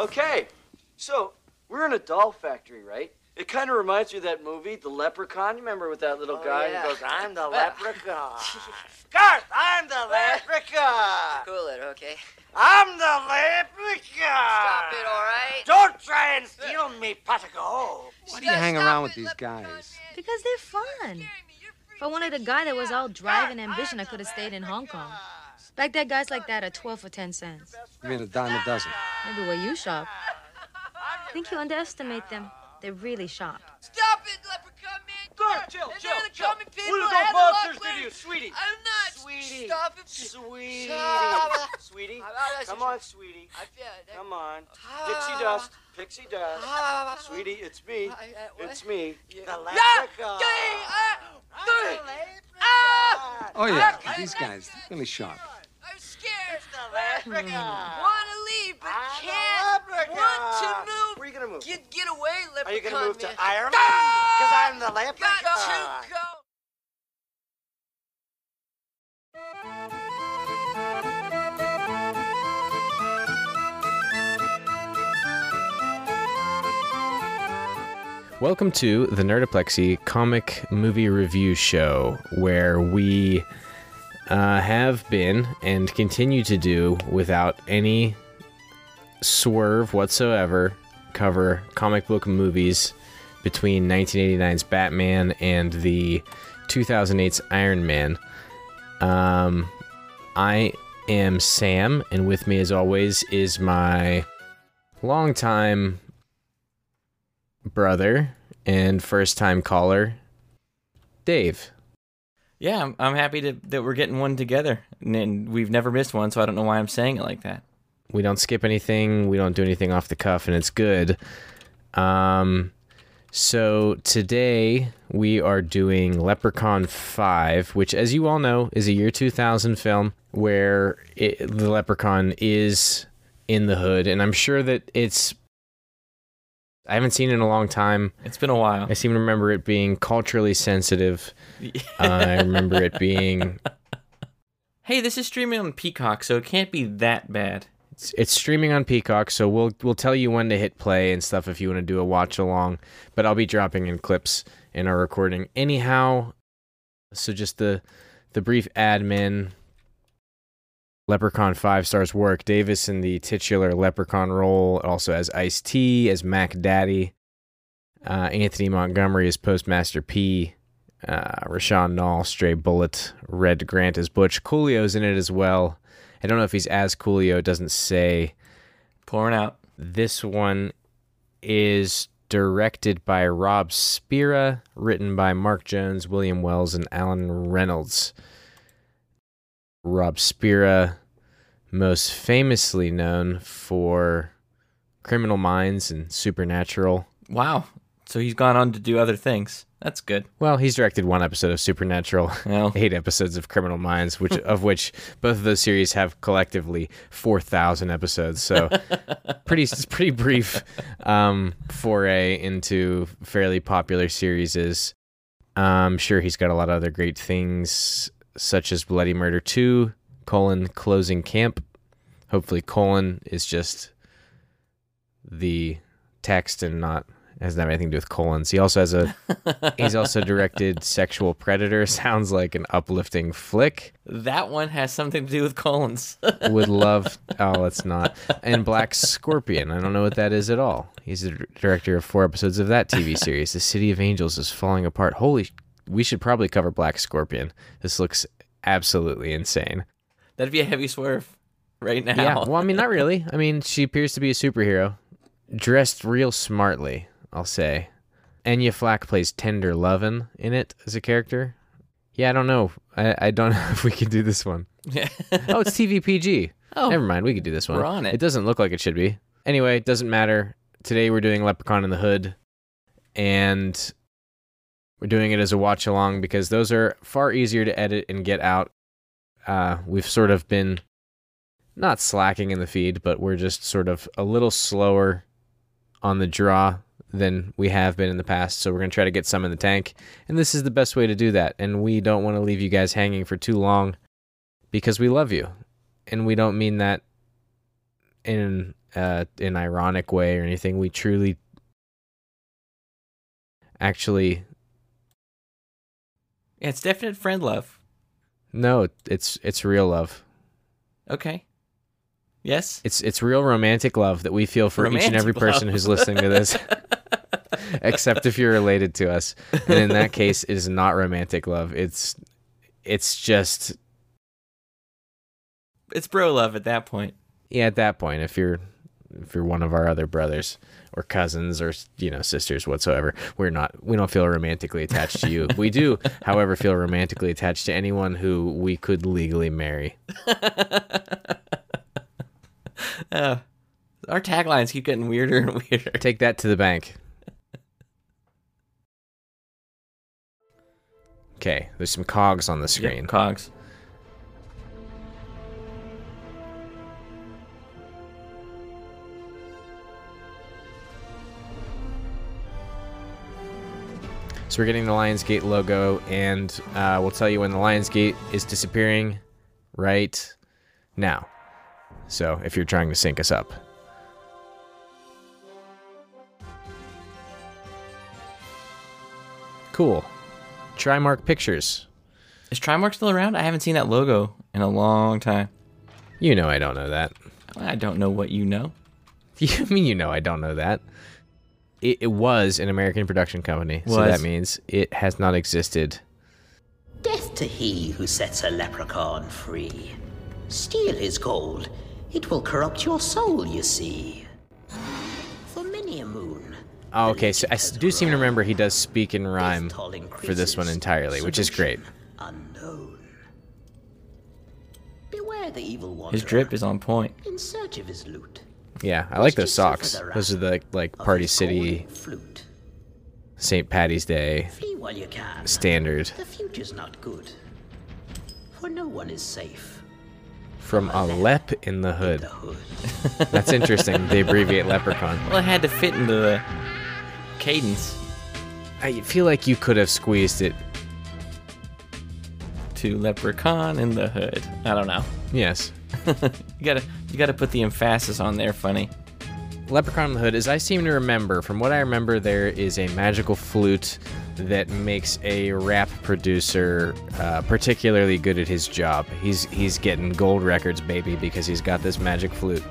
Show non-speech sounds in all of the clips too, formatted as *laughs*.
Okay, so we're in a doll factory, right? It kind of reminds me of that movie, The Leprechaun. You remember with that little Oh, guy yeah. who goes, I'm the *laughs* leprechaun. *laughs* Garth, I'm the leprechaun. Cool it, okay? I'm the leprechaun. Stop it, all right? Don't try and steal me, pot of gold. Why do you hang around with these guys? Because they're fun. If I wanted a guy that was all drive and ambition, I could have stayed in Hong Kong. Back there, guys like that are 12 for 10 cents. I mean, a dime a dozen. Maybe where you shop. I think you underestimate them. They're really sharp. Stop it, leprechaun man! Garth, chill, They're chill, the chill. common people. What are have those the monsters luck to you, sweetie? I'm not. Sweetie. Stop it. Sweetie. Stop. Sweetie. Come on, sweetie. I feel it. Come on. Ah. Pixie dust. Pixie dust. Ah. Sweetie, it's me. I- I- It's me. The Yeah, leprechaun. dang, ah, the leprechaun. Ah. Oh, yeah, Ah, these guys, really sharp. I'm scared. The leprechaun. Want to leave, but I'm can't. leprechaun. Want to move. Where are you gonna move? Get get away, leprechaun Are you gonna move to. Ireland? Because I'm the Got to go. Welcome to the Nerdoplexy Comic Movie Review Show, where we uh, have been and continue to do, without any swerve whatsoever, cover comic book movies between 1989's Batman and the 2008's Iron Man. Um, I am Sam, and with me, as always, is my longtime brother and first time caller, Dave. Yeah, I'm, I'm happy to, that we're getting one together, and, and we've never missed one, so I don't know why I'm saying it like that. We don't skip anything, we don't do anything off the cuff, and it's good. Um, so today we are doing Leprechaun 5, which, as you all know, is a year 2000 film where it, the leprechaun is in the hood, and I'm sure that it's. I haven't seen it in a long time. It's been a while. I seem to remember it being culturally sensitive. *laughs* I remember it being *laughs* hey, this is streaming on Peacock, so it can't be that bad. it's, it's streaming on Peacock, so we'll we'll tell you when to hit play and stuff if you want to do a watch along. But I'll be dropping in clips in our recording anyhow. So just the the brief admin. Leprechaun five stars Warwick Davis in the titular Leprechaun role, also as Ice T as Mac Daddy. Uh, Anthony Montgomery as Postmaster P. Uh, Rashaan Nall, Stray Bullet, Red Grant is Butch. Coolio's in it as well. I don't know if he's as Coolio. It doesn't say. Pouring out. This one is directed by Rob Spera, written by Mark Jones, William Wells, and Alan Reynolds. Rob Spera, most famously known for Criminal Minds and Supernatural. Wow. So he's gone on to do other things. That's good. Well, he's directed one episode of Supernatural, Well, *laughs* eight episodes of Criminal Minds, which *laughs* of which both of those series have collectively four thousand episodes. So *laughs* pretty pretty brief um, foray into fairly popular series. Is I'm sure he's got a lot of other great things, such as Bloody Murder Two, colon Closing Camp. Hopefully, colon is just the text and not doesn't have anything to do with colons. He also has a he's also *laughs* directed Sexual Predator. Sounds like an uplifting flick. that one has something to do with Collins. *laughs* Would love oh *laughs* it's not. And Black Scorpion. I don't know what that is at all. He's the director of four episodes of that TV series. The City of Angels is falling apart. Holy we should probably cover Black Scorpion. This looks absolutely insane. That'd be a heavy swerve right now. Yeah. Well, I mean, not really. I mean, she appears to be a superhero, dressed real smartly. I'll say. Enya Flack plays Tender Lovin' in it as a character. Yeah, I don't know. I, I don't *laughs* know if we can do this one. Yeah. *laughs* Oh, it's TVPG. Oh. Never mind. We could do this one. We're on it. It doesn't look like it should be. Anyway, it doesn't matter. Today we're doing Leprechaun in the Hood, and we're doing it as a watch along because those are far easier to edit and get out. Uh, we've sort of been not slacking in the feed, but we're just sort of a little slower on the draw than we have been in the past. So we're going to try to get some in the tank. And this is the best way to do that. And we don't want to leave you guys hanging for too long because we love you. And we don't mean that in uh, an ironic way or anything. We truly, actually, Yeah, it's definite friend love. no. It's it's real love. Okay. Yes. It's it's real romantic love that we feel for each and Romantic every person who's listening to this. *laughs* Except if you're related to us. And in that case it is not romantic love. It's it's just It's bro love at that point. yeah, at that point if you're if you're one of our other brothers or cousins or you know sisters whatsoever, we're not we don't feel romantically attached to you. we do, *laughs* however, feel romantically attached to anyone who we could legally marry. *laughs* *laughs* Uh, our taglines keep getting weirder and weirder. Take that to the bank. Okay, there's some cogs on the screen. Yep, cogs. So we're getting the Lionsgate logo, and uh, we'll tell you when the Lionsgate is disappearing right now. So if you're trying to sync us up. Cool. Trimark Pictures. Is Trimark still around? I haven't seen that logo in a long time. You know I don't know that. I don't know what you know. *laughs* You mean you know I don't know that? It, it was an American production company, so that means it has not existed. Death to he who sets a leprechaun free. Steal his gold, it will corrupt your soul, you see. For many a moon. Oh, okay, so I legend s- has do seem to remember he does speak in rhyme for this one entirely, which is great. Unknown. Beware the evil one. His drip is on point. in search of his loot. Yeah, I like those socks. Those are the like Party City Flute. St. Patty's Day Flee while you can. standard The future's not good. For no one is safe. From Alep in the Hood. The hood. *laughs* That's interesting. they abbreviate Leprechaun. Well, it had to fit into the cadence I feel like you could have squeezed it. to Leprechaun in the Hood. I don't know. Yes. *laughs* You gotta you gotta put the emphasis on there, funny. Leprechaun in the Hood, as I seem to remember, from what I remember, there is a magical flute that makes a rap producer uh, particularly good at his job. He's he's getting gold records, baby, because he's got this magic flute,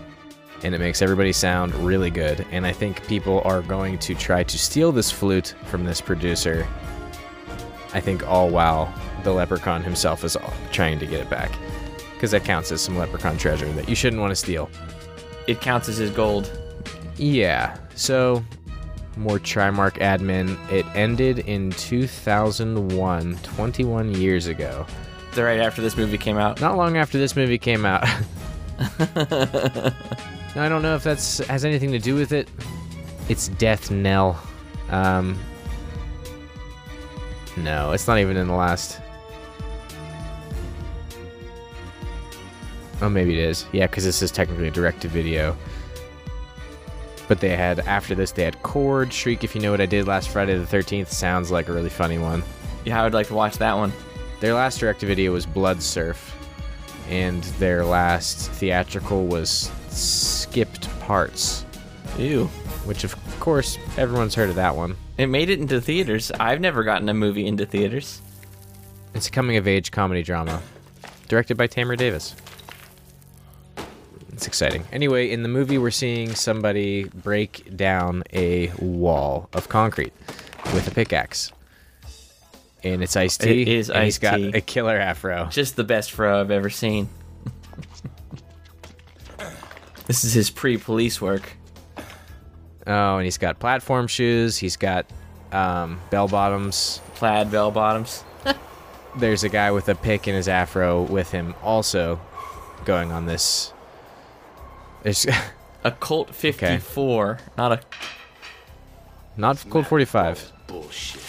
and it makes everybody sound really good. And I think people are going to try to steal this flute from this producer. I think all while the leprechaun himself is trying to get it back, because that counts as some leprechaun treasure that you shouldn't want to steal. It counts as his gold. Yeah. So, more Trimark admin. It ended in 2001, 21 years ago. They're right after this movie came out. Not long after this movie came out. *laughs* *laughs* Now, I don't know if that's has anything to do with it. It's Death Knell. Um, no, it's not even in the last. Oh, maybe it is. Yeah, because this is technically a direct to video. But they had after this they had Chord, Shriek. If you know what I did last Friday the Thirteenth, sounds like a really funny one. Yeah, I would like to watch that one. Their last direct video was Blood Surf, and their last theatrical was Skipped Parts, Ew. which of course everyone's heard of that one. It made it into theaters. I've never gotten a movie into theaters. It's a coming of age comedy drama, directed by Tamara Davis. It's exciting. Anyway, in the movie, we're seeing somebody break down a wall of concrete with a pickaxe. And it's Ice T. It is and he's got a killer afro. Just the best fro I've ever seen. this is his pre-police work. Oh, and he's got platform shoes. He's got um, bell bottoms. Plaid bell bottoms. There's a guy with a pick in his afro with him, also going on this. There's *laughs* A Colt 54, not a. not Cold 45. Bullshit.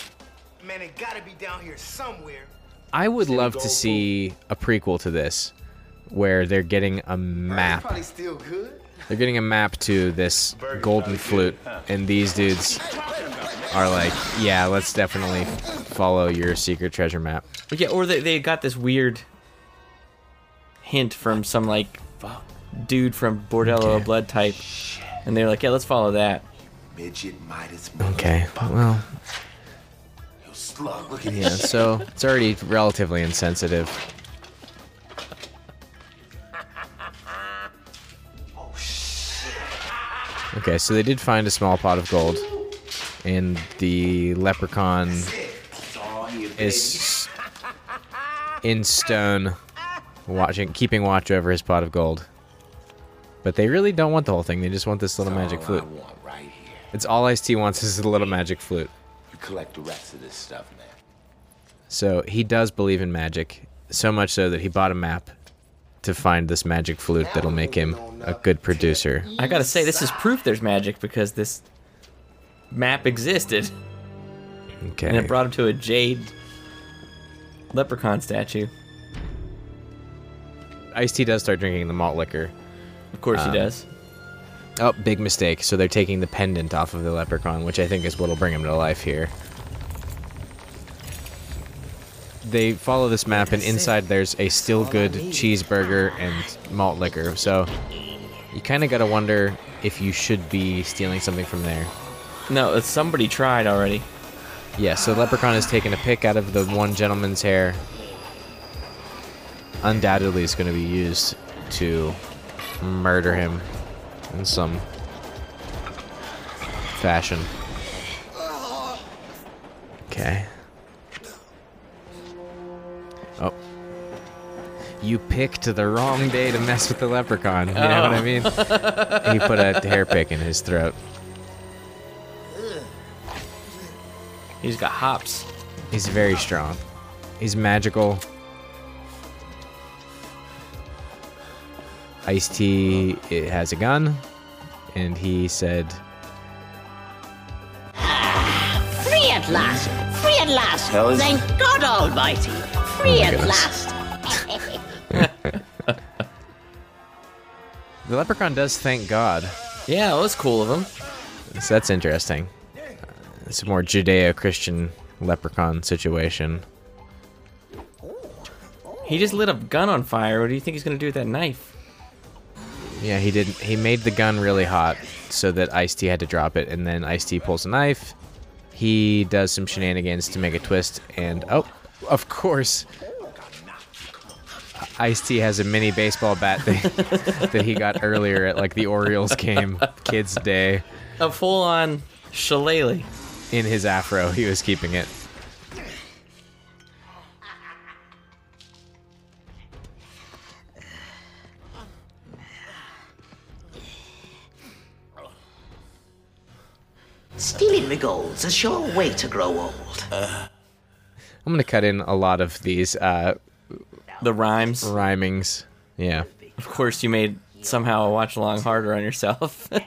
Man, it gotta be down here somewhere. I would love to see a prequel to this, where they're getting a map. Probably still good. They're getting a map to this golden flute, and these dudes are like, "Yeah, let's definitely follow your secret treasure map." Yeah, or they, they got this weird hint from some like fu- dude from Bordello Okay. blood type, and they're like, yeah, let's follow that. Midget Midas. Okay, well, Yo, slug, look at yeah. So it's already relatively insensitive. Oh, shit. Okay, so they did find a small pot of gold, and the leprechaun It's all here, baby. is in stone, watching, keeping watch over his pot of gold. But they really don't want the whole thing. They just want this little magic all flute. I want right here. It's all Ice T wants is a little magic flute. You collect the rest of this stuff, man. So he does believe in magic, so much so that he bought a map to find this magic flute that'll make him a good producer. I gotta say, this is proof there's magic because this map existed, Okay. and it brought him to a jade leprechaun statue. Ice T does start drinking the malt liquor. Of course Um, he does. Oh, big mistake. So they're taking the pendant off of the leprechaun, which I think is what'll bring him to life here. They follow this map, and inside there's a still good cheeseburger and malt liquor. So you kind of got to wonder if you should be stealing something from there. No, somebody tried already. Yeah, so Leprechaun has taken a pick out of the one gentleman's hair. Undoubtedly, it's going to be used to murder him in some fashion. Okay. Oh. You picked the wrong day to mess with the leprechaun. You know what I mean? Oh. he put a hair pick in his throat. He's got hops. He's very strong. He's magical. Ice T it has a gun, and he said, Free at last! Free at last! Hell is- Thank God Almighty! Free Oh at goodness. last! *laughs* "The leprechaun does thank God." Yeah, that was cool of him. So that's interesting. Uh, It's a more Judeo-Christian leprechaun situation. He just lit a gun on fire. What do you think he's gonna do with that knife? Yeah, he did. He made the gun really hot so that Ice T had to drop it, and then Ice T pulls a knife. He does some shenanigans to make a twist, and oh, of course, Ice T has a mini baseball bat that, *laughs* that he got earlier at like the Orioles game, Kids Day, A full-on shillelagh. in his afro. He was keeping it. Stealing the gold's a sure way to grow old. I'm gonna cut in a lot of these uh, The rhymes. rhymings. Yeah. Of course, you made somehow a watch along harder on yourself. *laughs*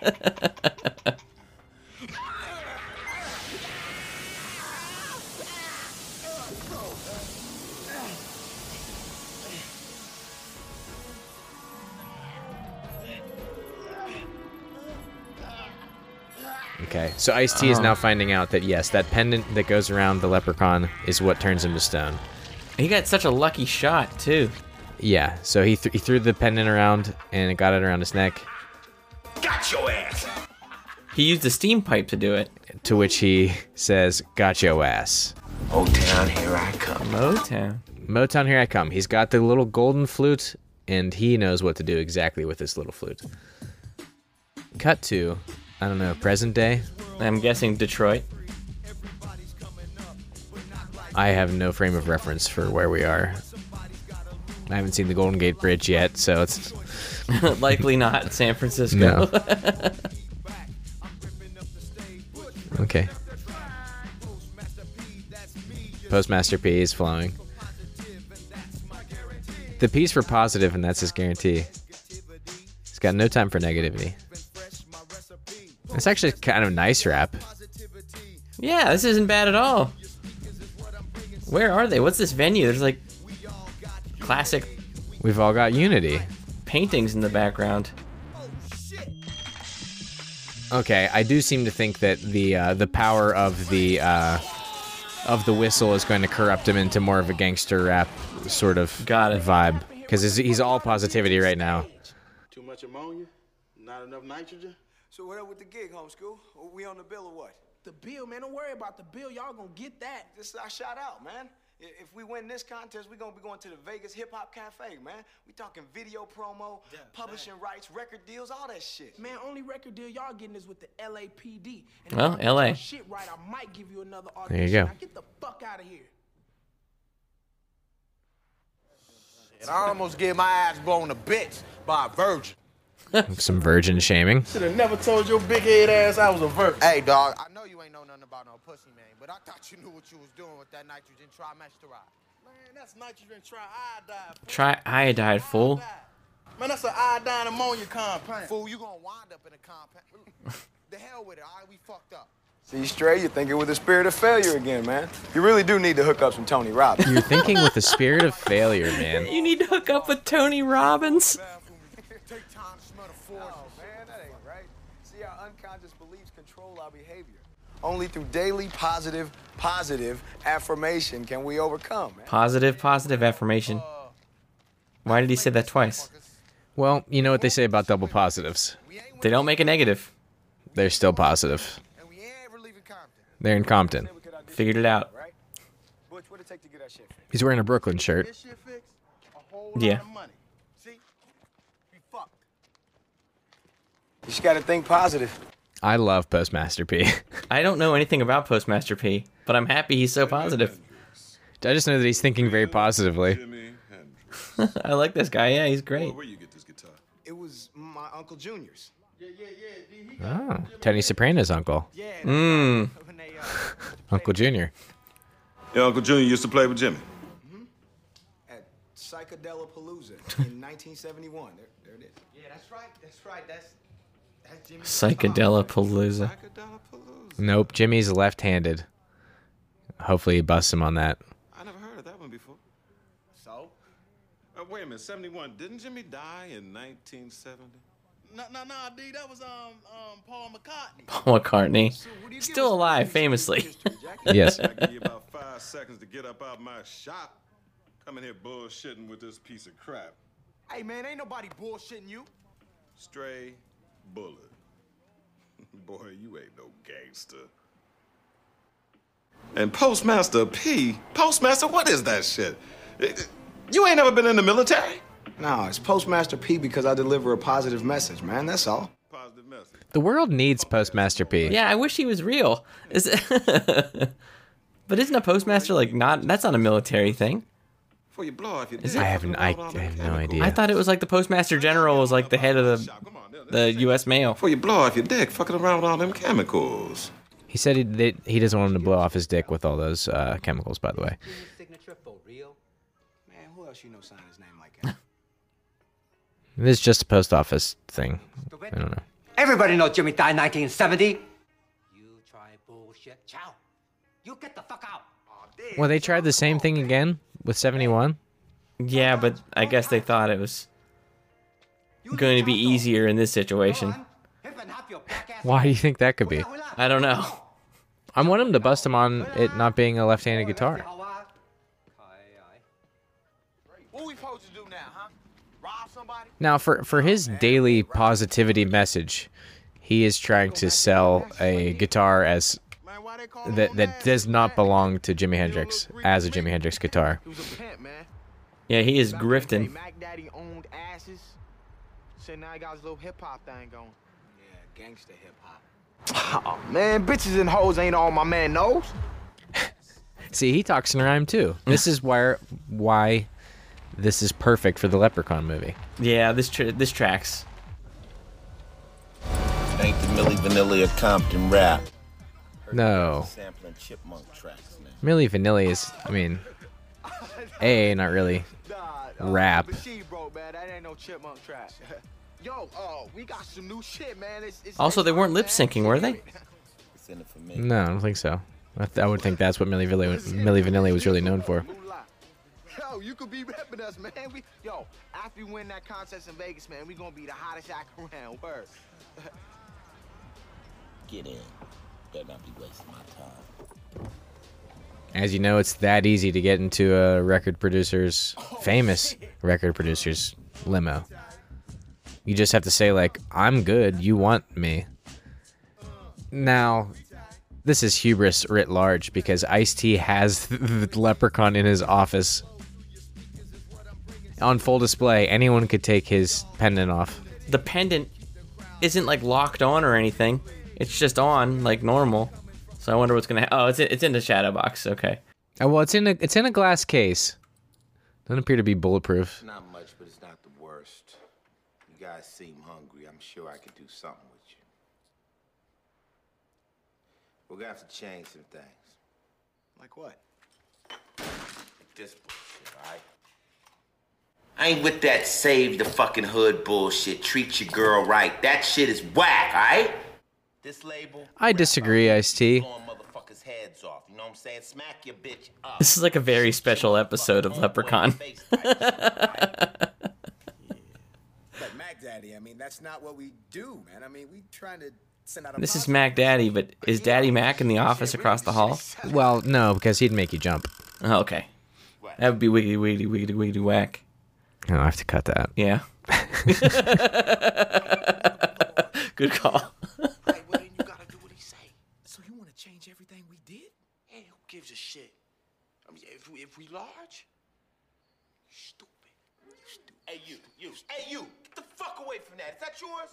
Okay. So Ice T is oh. now finding out that yes, that pendant that goes around the leprechaun is what turns him to stone. he got such a lucky shot too. Yeah. So he, th- he threw the pendant around and it got it around his neck. Got your ass. He used a steam pipe to do it. To which he says, "Got your ass." Old town, here I come. Motown. Motown, here I come. He's got the little golden flute, and he knows what to do exactly with this little flute. Cut to, I don't know, present day. I'm guessing Detroit. I have no frame of reference for where we are. I haven't seen the Golden Gate Bridge yet, so it's *laughs* Likely not San Francisco. no. *laughs* okay. Postmaster P is flowing. The P's for positive, and that's his guarantee. He's got no time for negativity. It's actually kind of nice rap. yeah, this isn't bad at all. Where are they? What's this venue? There's like classic We've all got unity. paintings in the background. Okay, I do seem to think that the uh, the power of the uh, of the whistle is going to corrupt him into more of a gangster rap sort of Got it. vibe because he's, he's all positivity right now. Too much ammonia? Not enough nitrogen? So what up with the gig, homeschool? We on the bill or what? The bill, man. Don't worry about the bill. Y'all gonna get that. This is our shout out, man. If we win this contest, we're gonna be going to the Vegas Hip Hop Cafe, man. We talking video promo, publishing rights, record deals, all that shit. Man, only record deal y'all getting is with the LAPD. And Well, if y'all get LA. Shit right, I might give you another audition. There you go. Now get the fuck out of here. And I almost get my ass blown to bits by a virgin. Some virgin shaming. Should have never told your big head ass I was a virgin. Hey, dog, I know you ain't know nothing about no pussy, man, but I thought you knew what you was doing with that nitrogen trimester. Man, that's nitrogen triiodide. Try iodide, fool. Man, that's an iodine ammonia compound. Fool, you gonna wind up in a compound. *laughs* the hell with it, all right? We fucked up. See, Stray, you're thinking with the spirit of failure again, man. You really do need to hook up some Tony Robbins. You're thinking with the spirit of failure, man. *laughs* You need to hook up with Tony Robbins. Take time to smell the force. Oh, man, that ain't right. See, our unconscious beliefs control our behavior. Only through daily positive, positive affirmation can we overcome, man. Positive, positive affirmation. Why did he say that twice? Well, you know what they say about double positives. They don't make a negative. They're still positive. They're in Compton. Figured it out. Butch, what'd it take to get that shit? He's wearing a Brooklyn shirt. This shit fixed? A whole Yeah. lot of money. See? We fucked. You just gotta think positive. I love Postmaster P. I don't know anything about Postmaster P, but I'm happy he's so positive. I just know that he's thinking very positively. *laughs* I like this guy. Yeah, he's great. Where you get this guitar? It was my Uncle Junior's. Oh, Tony Soprano's uncle. Mmm. *laughs* *laughs* Uncle Junior. Your Uncle Junior used to play with Jimmy. Mm-hmm. At Psychedelic Palooza in 1971. There, there it is. Yeah, that's right. That's right. That's that's Jimmy. Psychedelic Palooza. Nope, Jimmy's left-handed. Hopefully he busts him on that. I never heard of that one before. So? Uh, wait a minute, 71. Didn't Jimmy die in 1970? No, no, no, D. That was um um Paul McCartney. Paul McCartney. Still alive, famously. *laughs* Yes. I give you about five seconds to get up out my shop. Come in here bullshitting with this piece of crap. Hey, man, ain't nobody bullshitting you. Stray bullet. *laughs* Boy, you ain't no gangster. And Postmaster P. Postmaster, what is that shit? You ain't never been in the military? No, it's Postmaster P because I deliver a positive message, man. That's all. Positive message. The world needs Postmaster P. Yeah, I wish he was real. Is *laughs* but isn't a postmaster like not? That's not a military thing. Before you blow off your Is dick, it? I have, n- I, I have no idea. I thought it was like the postmaster general was like the head of the the U.S. mail. Before you blow off your dick, fucking around with all them chemicals. He said he, they, he doesn't want him to blow off his dick with all those uh, chemicals, by the way. Signature for real? Man, who else you know sign his name like that? *laughs* It is just a post office thing. I don't know. Everybody knows Jimmy died in 1970. You try bullshit. Chow. You get the fuck out. Well, they tried the same thing again with 71. Yeah, but I guess they thought it was going to be easier in this situation. Why do you think that could be? I don't know. I want him to bust him on it not being a left-handed guitar. What we supposed to do now, huh? Rob somebody? Now, for for his daily positivity message, he is trying to sell a guitar as that that does not belong to Jimi Hendrix as a Jimi Hendrix guitar. He was a pimp, man. Yeah, he is grifting. Mac Daddy owned asses. Say now he got his little hip hop thing going. Yeah, gangster hip hop. *laughs* Oh, man, bitches and hoes ain't all my man knows. *laughs* See, he talks in rhyme too. *laughs* This is where why this is perfect for the Leprechaun movie. Yeah, this tra- this tracks. Ain't the Milli Vanilli of Compton rap. No, Sampling chipmunk tracks, man. Milli Vanilli is. I mean, a not really rap. But she broke, man. That ain't no chipmunk track. Yo, oh, we got some new shit, man. It's, it's Also, they weren't lip syncing, were they? It's in it for me. No, I don't think so. I, th- I would think that's what Milli Vanilli, Milli Vanilli was really known for. Yo, you could be repping us, man. We, yo, after we win that contest in Vegas, man, we gonna be the hottest act *laughs* around. Word. Get in. Better not be wasting my time. As you know, it's that easy to get into a record producer's oh, famous record producer's limo. You just have to say like, "I'm good. You want me." Now, this is hubris writ large because Ice T has *laughs* the leprechaun in his office on full display. Anyone could take his pendant off. The pendant isn't like locked on or anything. It's just on like normal. So I wonder what's gonna. Ha- oh, it's in, it's in the shadow box. Okay. Oh, well, it's in a it's in a glass case. Doesn't appear to be bulletproof. Not much, but it's not the worst. You guys seem hungry. I'm sure I could do something with you. We're gonna have to change some things. Like what? Like this bullshit, alright? I ain't with that save the fucking hood bullshit. Treat your girl right. That shit is whack, alright? This label, I disagree, Ice T. heads off. You know what I'm saying? Smack your bitch up. This is like a very special episode of Leprechaun. *laughs* But Mac Daddy, I mean, that's not what we do, man. I mean, we trying to send out a This is Mac Daddy, but is Daddy Mac in the office across the hall? *laughs* Well, no, because he'd make you jump. Oh, okay. That would be wiggity wiggity wiggity wiggity whack. No, I have to cut that. Yeah. *laughs* *laughs* Good call. So you want to change everything we did? Hey, who gives a shit? I mean, if we, if we large, stupid. Hey, you, you, hey, you, get the fuck away from that. Is that yours?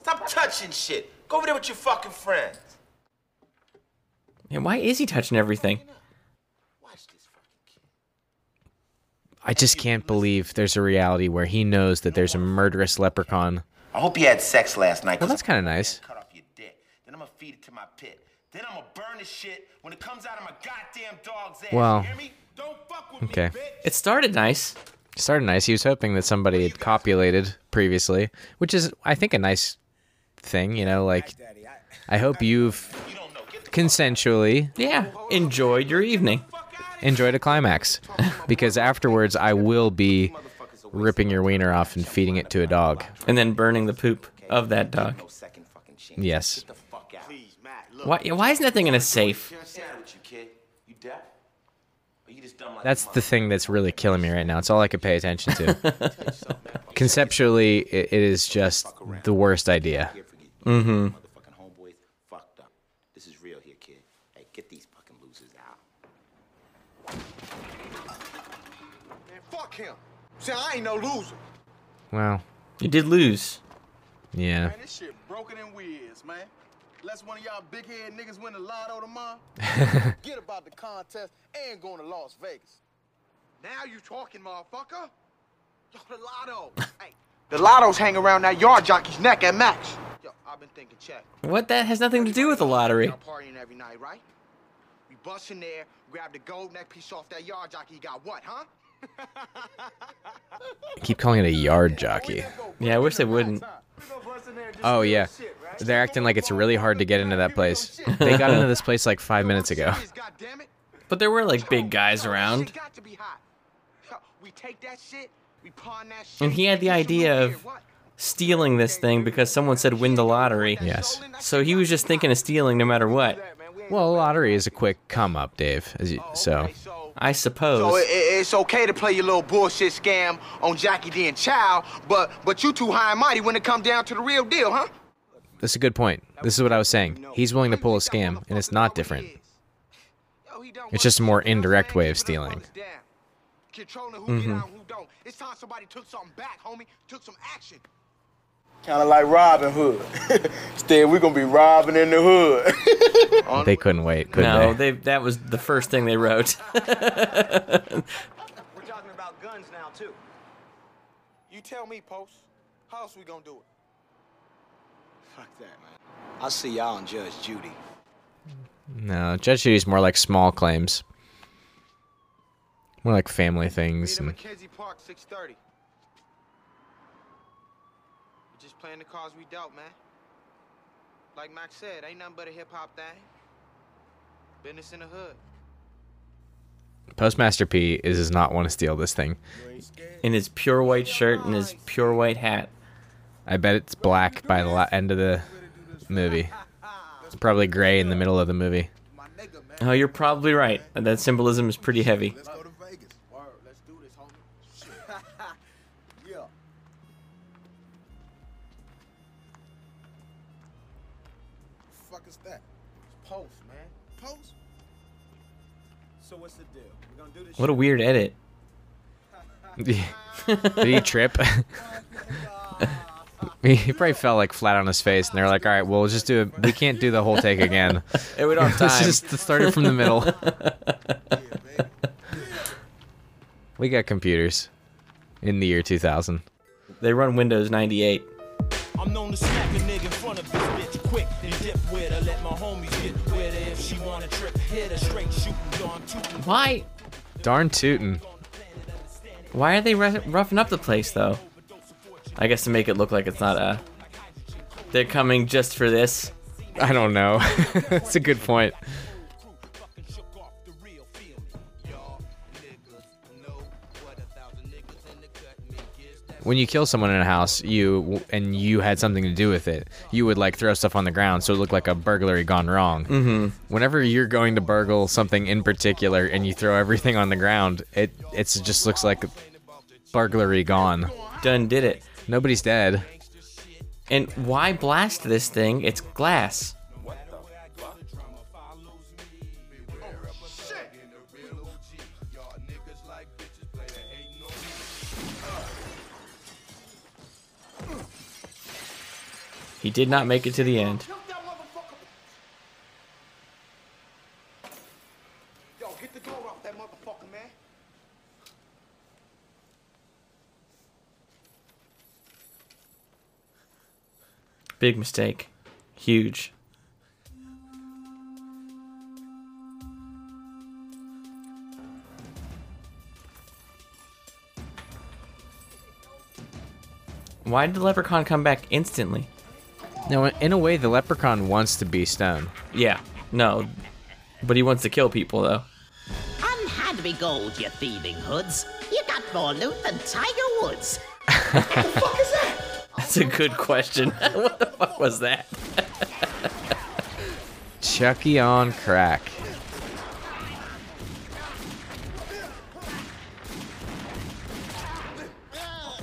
Stop touching shit. Go over there with your fucking friends. Yeah, why is he touching everything? I just can't believe there's a reality where he knows that there's a murderous leprechaun. I hope you had sex last night. Well, that's kind of nice. Cut off your dick. Then I'm gonna feed it to my pit. Then I'm gonna burn the shit when it comes out of my goddamn dog's ass. Well, you hear me? Don't fuck with Okay. It started nice. Started nice. He was hoping that somebody had copulated previously, which is, I think, a nice thing. You know, like, I hope you've consensually, yeah, enjoyed your evening, enjoyed a climax, *laughs* because afterwards I will be ripping your wiener off and feeding it to a dog. and then burning the poop of that dog. Yes. Why? Why isn't that thing in a safe? What's the matter with you, kid? You deaf? Or you just dumb like That's the thing that's really killing me right now. It's all I could pay attention to. *laughs* Conceptually, it, it is just the worst idea. Mm-hmm. motherfucking homeboys fucked up. This is real here, kid. Hey, get these fucking losers out. Man, fuck him. See, I ain't no loser. Wow. You did lose. Yeah. Man, this shit broken in whiz, man. Unless one of y'all big head niggas win the lotto tomorrow, *laughs* forget about the contest and going to Las Vegas. Now you talking, motherfucker? Yo, the lotto. *laughs* hey, the lottos hang around that yard jockey's neck at Max. Yo, I've been thinking, check. What? That has nothing to do with the lottery. Y'all partying every night, right? We bust in there, grab the gold neck piece off that yard jockey. You got what, huh? I *laughs* keep calling it a yard jockey. Yeah, I wish they wouldn't. Oh, yeah. They're acting like it's really hard to get into that place. *laughs* They got into this place like five minutes ago. But there were like big guys around. We take that shit, we pawn that shit. And he had the idea of stealing this thing because someone said win the lottery. Yes. So he was just thinking of stealing no matter what. Well, lottery is a quick come up, Dave. As you, so, I suppose. So it, it- it's okay to play your little bullshit scam on Jackie D and Chow, but but you too high and mighty when it come down to the real deal, huh? that's a good point. This is what I was saying. He's willing to pull a scam, and it's not different. It's just a more indirect way of stealing. Controlling who Mhm. get out who don't. It's time somebody took something back, homie. Took some action. Kind of like Robin Hood. *laughs* Instead, we're gonna be robbing in the hood. *laughs* They couldn't wait, could no, they? they that was the first thing they wrote. *laughs* We're talking about guns now too. You tell me, Post. How else we gonna do it? Fuck that, man. I'll see y'all on Judge Judy. No, Judge Judy's more like small claims. More like family things. And Mackenzie Park, 630. We're just playing the cards we dealt, man. Like Max said, ain't nothing but a hip hop thing. Business in the hood. Postmaster P is does not want to steal this thing. In his pure white shirt and his pure white hat. I bet it's black by the la- end of the movie. It's probably gray in the middle of the movie. Oh, you're probably right. That symbolism is pretty heavy. What a weird edit. *laughs* Did he trip? *laughs* he probably fell like flat on his face, and they're like, "All right, well, we'll just do it. We can't do the whole take again. *laughs* Hey, we don't have Let's time." just start it from the middle." we got computers in the year 2000. They run Windows 98. I'm known to smack a nigga in front of this bitch quick. Then dip with her, let my homies get with her. If she wanna trip, hit her straight shooting, darn tootin'. Why? Darn tootin'. Why are they rou- roughing up the place though? I guess to make it look like it's not a. They're coming just for this. I don't know. *laughs* That's a good point. When you kill someone in a house, you and you had something to do with it, you would like throw stuff on the ground so it looked like a burglary gone wrong. Mhm. Whenever you're going to burgle something in particular and you throw everything on the ground, it it's just looks like burglary gone. Done did it. Nobody's dead. And why blast this thing? It's glass. He did not make it to the end. Yo, get the door off that motherfucker, man. Big mistake. Huge. Why did the leprechaun come back instantly? Now, in a way, the leprechaun wants to be Stone. Yeah, no. But he wants to kill people, though. Unhand me gold, you thieving hoods. You got more loot than Tiger Woods. *laughs* what the fuck is that? That's a good question. *laughs* what the fuck was that? Chucky on crack.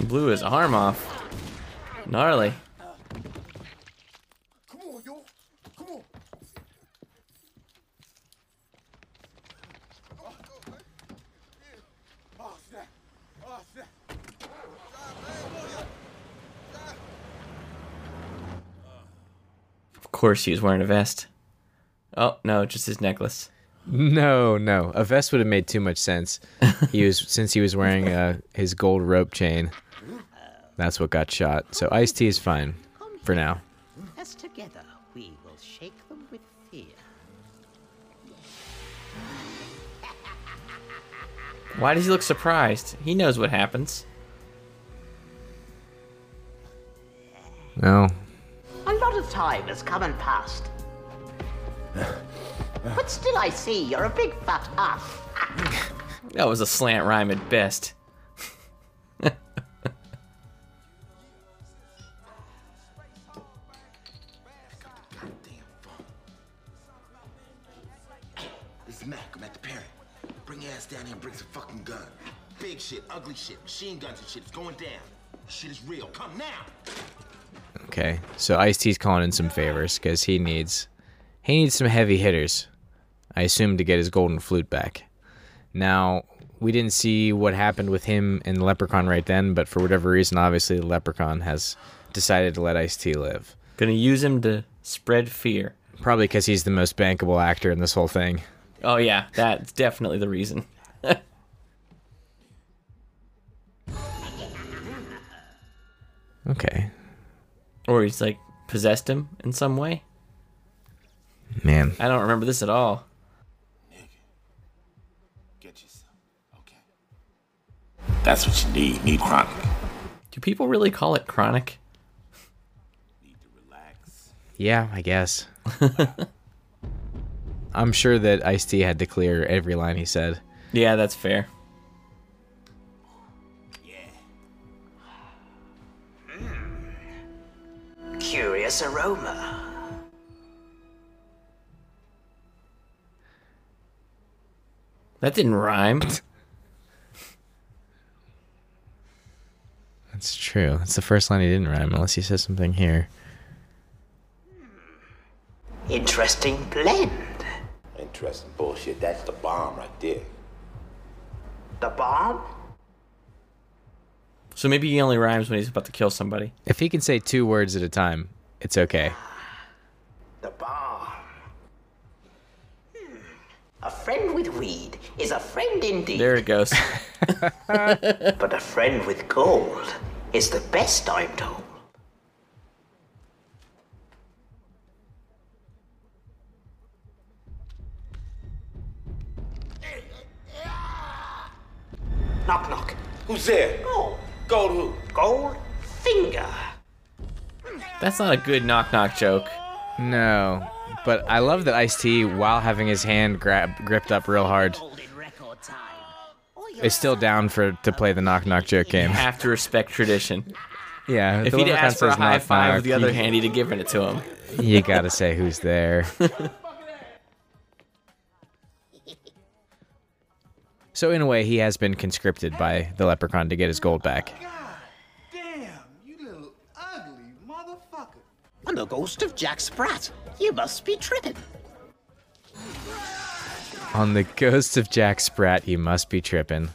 Blew his arm off. Gnarly. Come on, yo. Come on. Oh, snap. Oh, snap. Of course he was wearing a vest. Oh, no, just his necklace. No, no. A vest would have made too much sense. *laughs* He was since he was wearing uh, his gold rope chain. That's what got shot. So Ice T is fine for now. As together we will shake them with fear. Why does he look surprised? He knows what happens. No. A lot of time has come and passed. But still I see you're a big fat ass. That was a slant rhyme at best. This is Mac. I'm at the parent. Bring your ass down here and bring some fucking gun. Big shit, ugly shit, machine guns and shit. It's going down. Shit is real. Come now. Okay. So Ice T's calling in some favors because he needs he needs some heavy hitters. I assume to get his golden flute back. Now we didn't see what happened with him and the leprechaun right then, but for whatever reason, obviously the leprechaun has decided to let Ice T live. Gonna use him to spread fear. Probably because he's the most bankable actor in this whole thing. Oh yeah, that's definitely the reason. *laughs* Okay. Or he's like possessed him in some way. Man. I don't remember this at all. That's what you need. Need chronic. Do people really call it chronic? Yeah, I guess. *laughs* I'm sure that Ice T had to clear every line he said. Yeah, that's fair. Curious aroma. That didn't rhyme. *laughs* That's true. That's the first line he didn't rhyme, unless he says something here. Interesting blend. Interesting bullshit. That's the bomb right there. The bomb? So maybe he only rhymes when he's about to kill somebody. If he can say two words at a time, it's okay. The bomb. Hmm. A friend with weed is a friend indeed. There it goes. *laughs* but a friend with gold is the best, I'm told. Knock, knock. Who's there? Gold. Gold who? Gold finger. That's not a good knock knock joke. No, but I love that Ice T, while having his hand grab, gripped up real hard, is still down for to play the knock knock joke game. Have to respect tradition. Yeah, If he'd asked for a high knock, five with the other you- hand, he'd have given it to him. You gotta say who's there. *laughs* so in a way, he has been conscripted by the leprechaun to get his gold back. Damn, you little ugly motherfucker. I'm the ghost of Jack Sprat. You must be tripping. On the ghost of Jack Sprat, you must be tripping.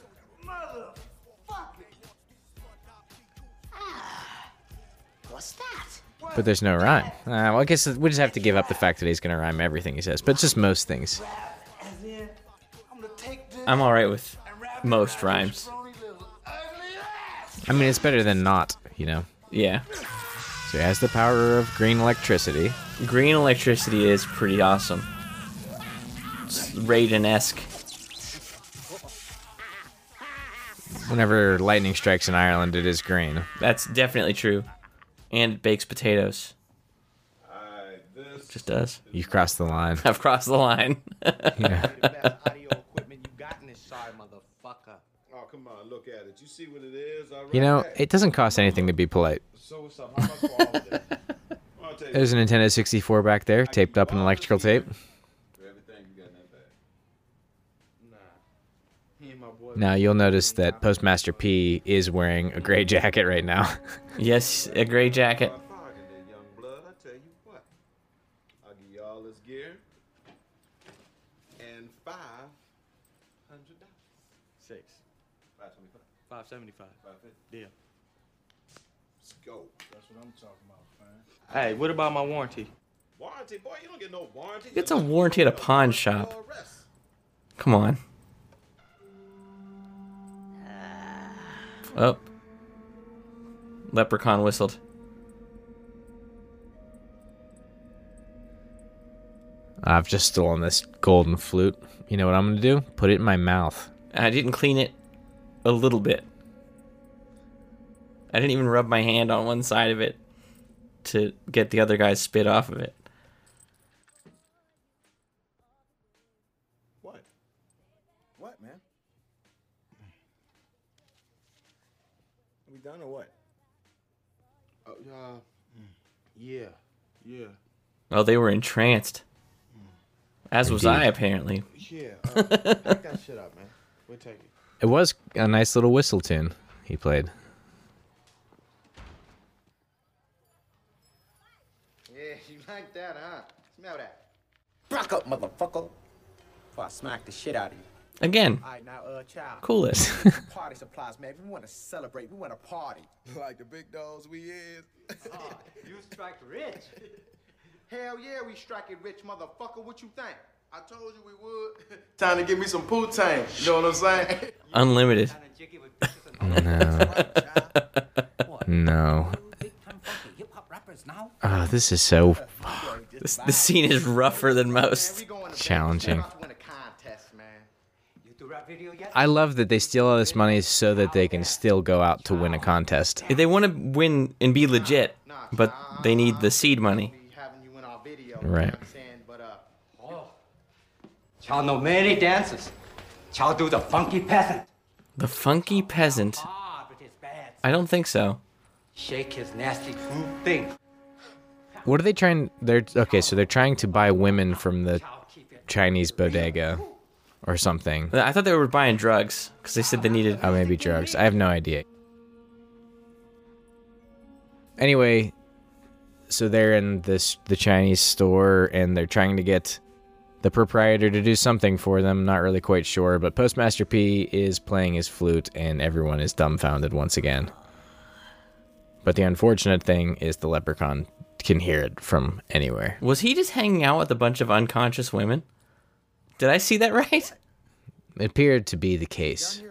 What's that? But there's no rhyme. Uh, well, I guess we just have to give up the fact that he's gonna rhyme everything he says, but it's just most things. I'm alright with most rhymes. I mean, it's better than not, you know. Yeah. So he has the power of green electricity. Green electricity is pretty awesome. It's Raiden esque. Whenever lightning strikes in Ireland, it is green. That's definitely true. And it bakes potatoes. Just does. You've crossed the line. *laughs* I've crossed the line. *laughs* Yeah. Oh, come on, look at it. You see what it is? All You know, it doesn't cost anything to be polite. So what's up? How much for all of this? I'll tell you There's a Nintendo 64 back there, taped up in electrical tape. everything you got in that bag. Now you'll notice that Postmaster P is wearing a gray jacket right now. *laughs* yes, a gray jacket. Bargain there, young blood. I tell you what. I'll give you all this gear and five hundred dollars. Six. Five twenty-five. Five seventy-five. Five fifty. Yeah. Let's go. That's what I'm talking about, man. Hey, what about my warranty? Warranty, boy. You don't get no warranty. It's a warranty at a pawn shop. Come on. Oh. Leprechaun whistled. I've just stolen this golden flute. You know what I'm gonna do? Put it in my mouth. I didn't clean it a little bit. I didn't even rub my hand on one side of it to get the other guy's spit off of it. What? What, man? Are we done or what? Uh, uh, yeah, yeah, Oh, they were entranced. As was Indeed. I, apparently. yeah. Uh, back that shit up, man. We'll take it. It was a nice little whistle tune he played. Yeah, you like that, huh? Smell that. Back up, motherfucker. Before I smack the shit out of you. Again. All right, now, uh, child. Coolest. *laughs* party supplies, man. We want to celebrate. We want to party. *laughs* Like the big dogs we is. *laughs* you strike rich. Hell yeah, we strike it rich, motherfucker. What you think? I told you we would. Time to give me some poutine. You know what I'm saying? Unlimited. No. no. Oh, this is so This, this scene is rougher than most. challenging. Win a contest, man. You do rap video yet? I love that they steal all this money so that they can still go out to win a contest. They want to win and be legit, but they need the seed money. Right. Child know many dances. Child do the funky peasant. The funky peasant. Ah, I don't think so. Shake his nasty food thing. What are they trying? They're okay. So they're trying to buy women from the Chinese bodega or something. I thought they were buying drugs because they said they needed. Oh, maybe drugs. I have no idea. Anyway, so they're in this the Chinese store and they're trying to get the proprietor to do something for them. Not really quite sure, but Postmaster P is playing his flute and everyone is dumbfounded once again. But the unfortunate thing is the leprechaun can hear it from anywhere. Was he just hanging out with a bunch of unconscious women? Did I see that right? It appeared to be the case.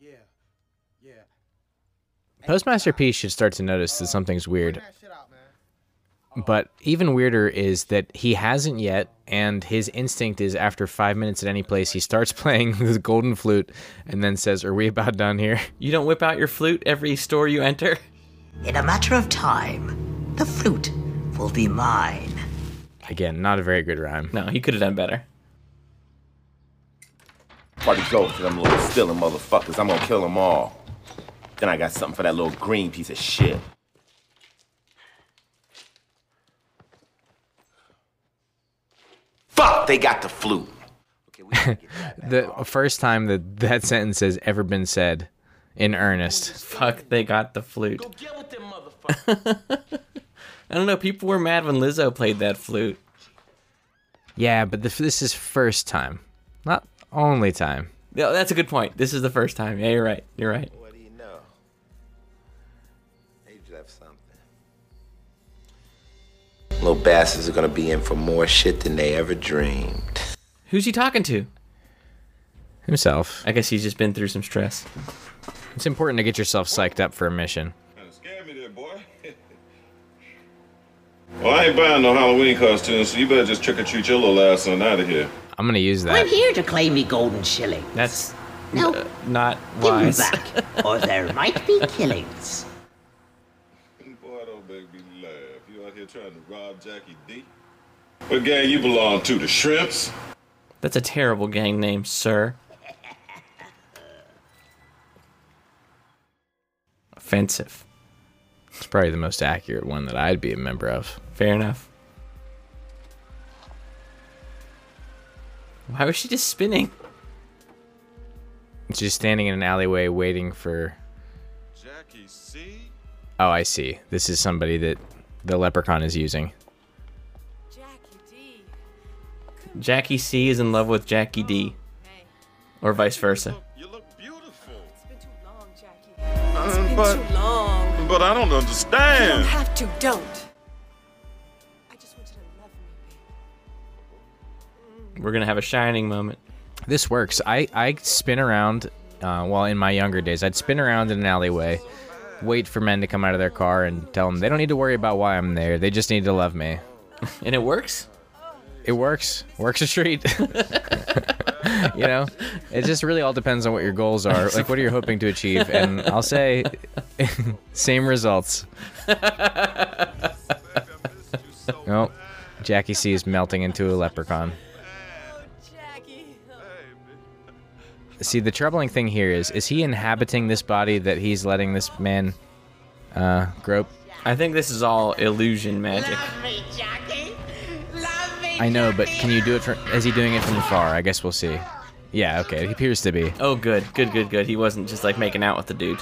Yeah. Yeah. Postmaster P should start to notice that something's weird. But even weirder is that he hasn't yet, and his instinct is after five minutes at any place, he starts *laughs* playing the golden flute and then says, Are we about done here? You don't whip out your flute every store you enter? In a matter of time, the flute will be mine. Again, not a very good rhyme. No, he could have done better. Party go to them little stealing motherfuckers. I'm gonna kill them all. Then I got something for that little green piece of shit. Fuck, they got the flute. *laughs* The first time that that sentence has ever been said in earnest. Fuck, they got the flute. *laughs* I don't know. People were mad when Lizzo played that flute. Yeah, but the, this is first time, not only time. Yeah, that's a good point. This is the first time. Yeah, you're right. You're right. Little bastards are gonna be in for more shit than they ever dreamed. Who's he talking to? Himself. I guess he's just been through some stress. It's important to get yourself psyched up for a mission. *laughs* Well, I ain't buying no Halloween costumes, so you better just trick or treat your little ass on out of here. I'm gonna use that. I'm here to claim me golden shilling. That's No. uh, not Give 'em wise. back, or there might be killings. *laughs* Boy, don't make me laugh. You out here trying to rob Jackie D? What gang you belong to? The Shrimps? That's a terrible gang name, sir. Offensive. It's probably the most accurate one that I'd be a member of. Fair enough. Why was she just spinning? She's just standing in an alleyway waiting for. Jackie C? Oh, I see. This is somebody that the leprechaun is using. Jackie Jackie C is in love with Jackie D. Or vice versa. You look beautiful. It's but, Too long. but I don't understand. You don't have to. Don't. We're gonna have a shining moment. This works. I, I spin around, uh, well, in my younger days, I'd spin around in an alleyway, wait for men to come out of their car and tell them they don't need to worry about why I'm there. They just need to love me. *laughs* And it works? It works. Works a treat. *laughs* you know, it just really all depends on what your goals are. *laughs* Like, what are you hoping to achieve? And I'll say, same results. Oh, Jackie C is melting into a leprechaun. See, the troubling thing here is, is he inhabiting this body that he's letting this man uh, grope? I think this is all illusion magic. I know, but can you do it from? Is he doing it from afar? I guess we'll see. Yeah, okay, he appears to be. Oh, good, good, good, good. He wasn't just like making out with the dude.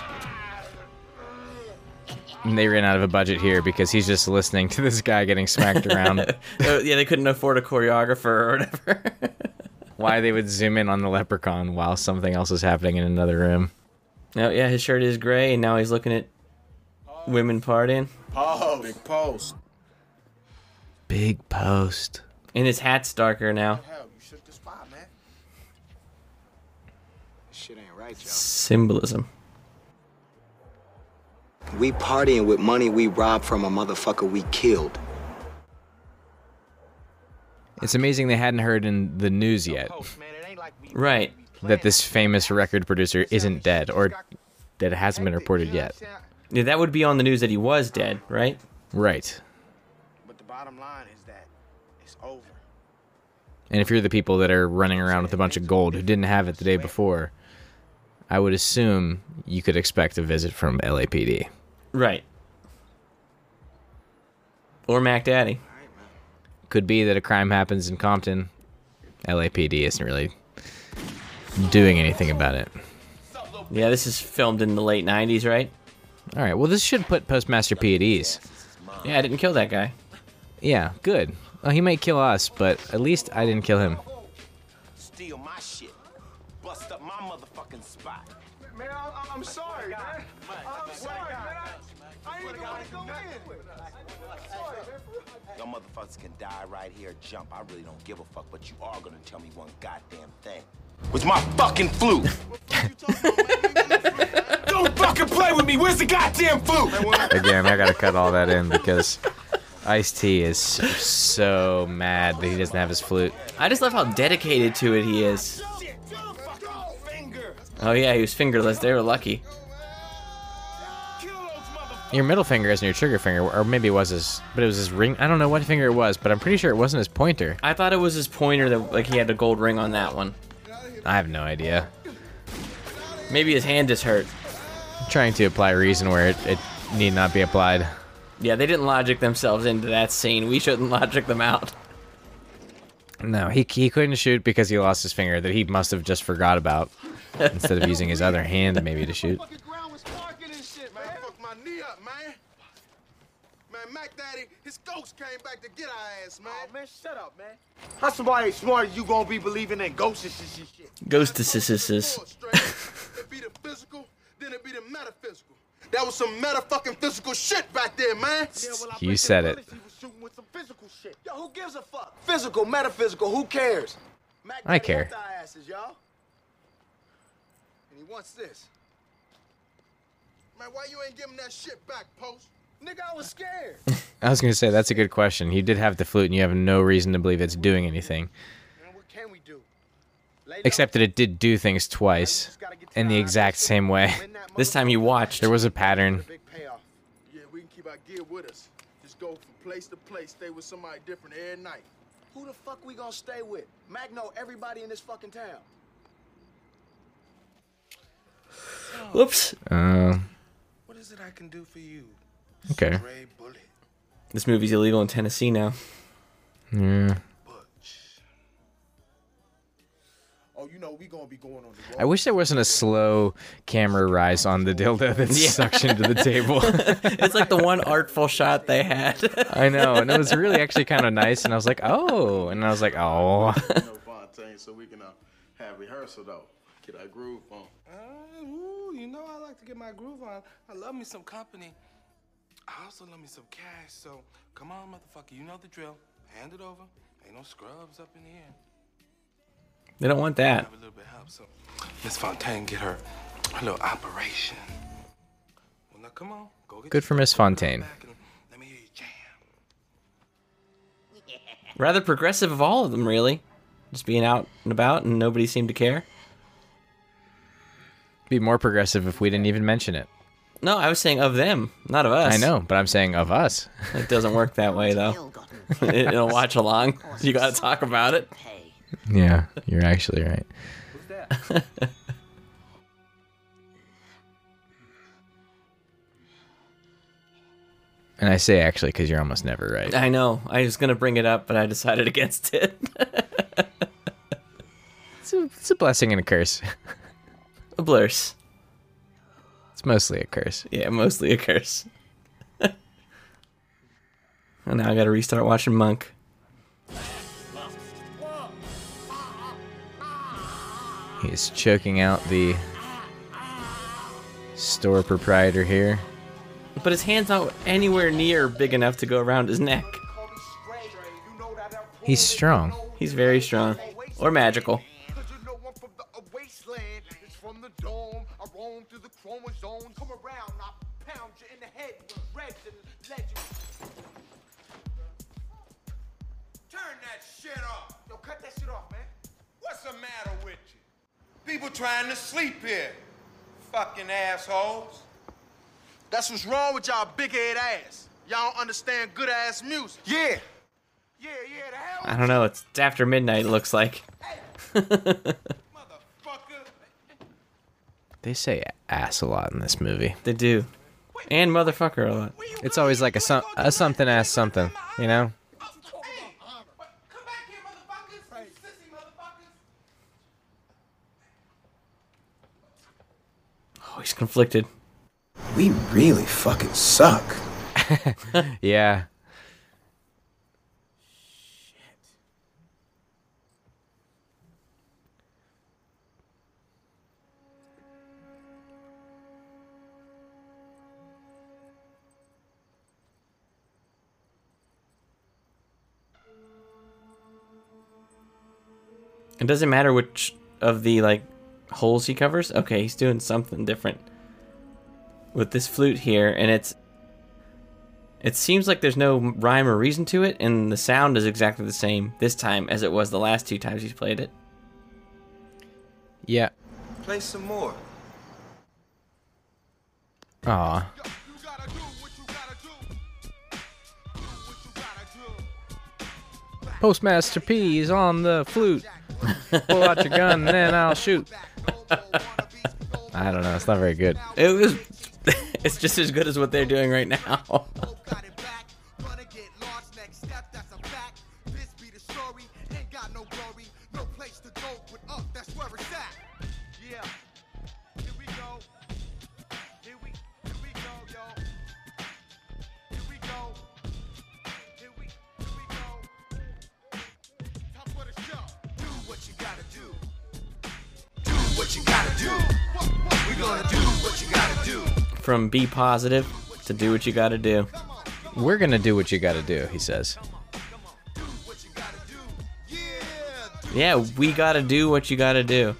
And they ran out of a budget here because he's just listening to this guy getting smacked around. *laughs* Oh, yeah, they couldn't afford a choreographer or whatever. *laughs* Why they would zoom in on the leprechaun while something else is happening in another room. No, yeah, his shirt is gray, and now he's looking at women partying. Pause. Big post, Big post. And his hat's darker now. Hell, you shook the spot, man. Shit ain't right, y'all. Symbolism. We partying with money we robbed from a motherfucker we killed. It's amazing they hadn't heard in the news yet Right. that this famous record producer isn't dead, or that it hasn't been reported yet. Yeah, that would be on the news that he was dead, right? Right. But the bottom line is that it's over. And if you're the people that are running around with a bunch of gold who didn't have it the day before, I would assume you could expect a visit from LAPD. Right. Or Mac Daddy. Could be that a crime happens in Compton. LAPD isn't really doing anything about it. Yeah, this is filmed in the late '90s, right? All right. Well, this should put Postmaster P at ease. Yeah, I didn't kill that guy. Yeah, good. Well, he might kill us, but at least I didn't kill him. Steal my shit. Bust up my motherfucking spot. Man, I, I'm sorry, man. I'm sorry, man. I, I ain't even want to go in. I'm sorry, man. Y'all motherfuckers can die right here, jump. I really don't give a fuck, but you are gonna tell me one goddamn thing. Where's my fucking flute? don't fucking play with me. Where's the goddamn flute? Again, I gotta cut all that in because Ice T is so mad that he doesn't have his flute. I just love how dedicated to it he is. Oh yeah, he was fingerless. They were lucky. Your middle finger isn't your trigger finger, or maybe it was his, but it was his ring. I don't know what finger it was, but I'm pretty sure it wasn't his pointer. I thought it was his pointer that like he had a gold ring on that one. I have no idea. Maybe his hand is hurt. I'm trying to apply reason where it, it need not be applied. Yeah, they didn't logic themselves into that scene. We shouldn't *laughs* logic them out. No, he he couldn't shoot because he lost his finger that he must have just forgot about *laughs* instead of using his other hand maybe to shoot. Fuck my knee up, man. Man, Mac Daddy, his ghost came back to get our ass, man. Oh, man, shut up, man. How somebody smart as you gonna be believing in ghosts and shit? shit? Ghost assistants. It be the physical, then it be the metaphysical. That was some meta fucking physical shit back there, man. You said it. Shooting with some physical shit. Yo, who gives a fuck? Physical, metaphysical, who cares? Mac I care. asses, y'all. And he wants this. Man, why you ain't giving that shit back, Post? Nigga, I was scared. *laughs* I was gonna say that's a good question. You did have the flute, and you have no reason to believe it's doing anything, Man, what can we do? except that it did do things twice in the exact same way. This time you watched. There was a pattern. Yeah, we can keep our gear with us. Just go from place to place, stay with somebody different every night. Who the fuck we gonna stay with? Mac know everybody in this fucking town. Whoops. Uh, What is it I can do for you? Okay. This movie's illegal in Tennessee now. Yeah. Oh, you know we gonna be going on the I wish there wasn't a slow camera rise on the dildo that's Yeah. suctioned to the table. *laughs* it's like the one artful shot they had. *laughs* I know, and it was really actually kind of nice. And I was like, oh, and I was like, oh. no Fontaine, so we can uh, have rehearsal though. Get our groove on. Uh, ooh, you know I like to get my groove on. I love me some company. I also love me some cash. So come on, motherfucker, you know the drill. Hand it over. Ain't no scrubs up in here. They don't want that. Have a little bit of help. So Miss Fontaine get her a little operation. Well, now come on, go get Good for Miss Fontaine. *laughs* Rather progressive of all of them, really. Just being out and about and nobody seemed to care. Be more progressive if we didn't even mention it. No, I was saying of them, not of us. I know, but I'm saying of us. It doesn't work that way, though. *laughs* it, it'll watch along. You gotta talk about it. Yeah, you're actually right. *laughs* And I say actually because you're almost never right. I know. I was gonna bring it up, but I decided against it. It's a, it's a blessing and a curse. *laughs* a blurse. Mostly a curse. Yeah, mostly a curse. and *laughs* now I gotta restart watching Monk. He's choking out the store proprietor here. But his hand's not anywhere near big enough to go around his neck. He's strong. He's very strong. Or magical. Fucking assholes. That's what's wrong with y'all big head ass. Y'all don't understand good ass music. Yeah. Yeah, yeah, the hell. I don't know. It's after midnight. It looks like. They say ass a lot in this movie. They do. And motherfucker a lot. It's always like a, some, a something ass something, you know? Conflicted. We really fucking suck. *laughs* yeah. It doesn't matter which of the like holes he covers. Okay, he's doing something different with this flute here, and it's it seems like there's no rhyme or reason to it, and the sound is exactly the same this time as it was the last two times he's played it. Yeah. Play some more. Aw. Postmaster P is on the flute. Pull out your gun and then I'll shoot. I don't know. It's not very good. It was. *laughs* It's just as good as what they're doing right now. *laughs* From be positive to do what you got to do. We're gonna do what you gotta do, he says. Yeah, we got to do what you got to do.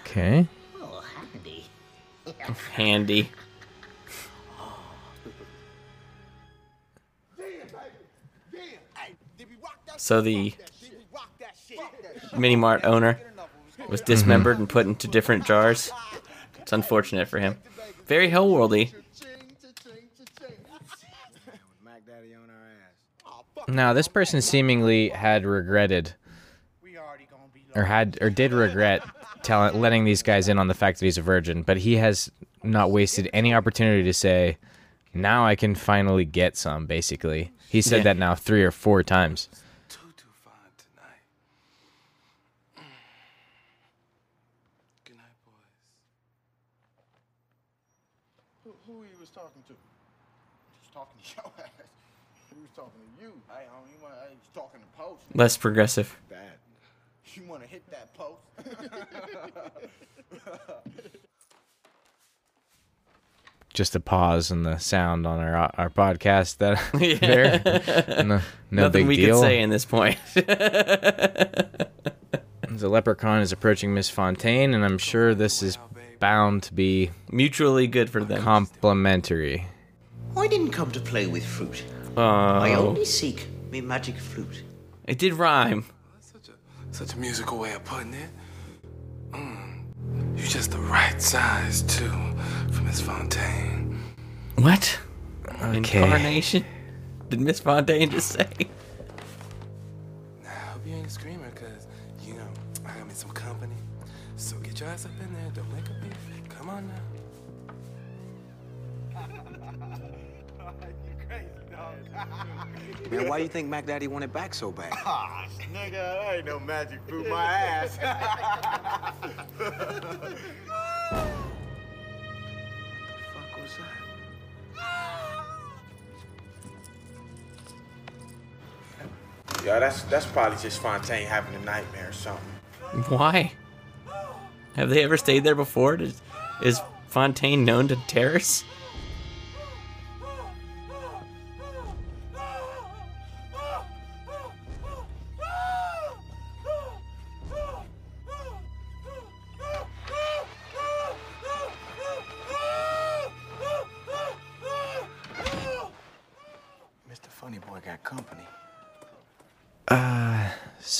Okay. Oh, handy. Handy. So the mini mart owner was dismembered mm-hmm. and put into different jars. It's unfortunate for him. Very hellworldy. Now, this person seemingly had regretted, or had, or did regret telling, letting these guys in on the fact that he's a virgin, but he has not wasted any opportunity to say, "Now I can finally get some." Basically, he said Yeah. that now three or four times. Who, who he was talking to? He's talking to your ass. He was talking to you. Hey, homie, you want, hey, he's talking to Post. Less progressive. Bad. You want to hit that post? *laughs* Just a pause in the sound on our uh, our podcast. That *laughs* *laughs* Yeah. there, no, no Nothing big we deal. could say in this point. The leprechaun is approaching Miss Fontaine, and I'm sure this is bound to be mutually good for them. Complimentary. I didn't come to play with fruit. Oh. I Oh, only seek me magic flute. It did rhyme. Such a musical way of putting it. Mm. You're just the right size, too, for Miss Fontaine. What? Okay. Incarnation? Did Miss Fontaine just say? I hope you ain't a screamer, because, you know, I got me some company. So get your ass up in there. Don't make a beef. Come on now. Man, why do you think Mac Daddy wanted back so bad? *laughs* Ah, nigga, that ain't no magic fruit, my ass. fuck was that? Yo, that's that's probably just Fontaine having a nightmare or something. Why? Have they ever stayed there before? Does, is Fontaine known to terrorists?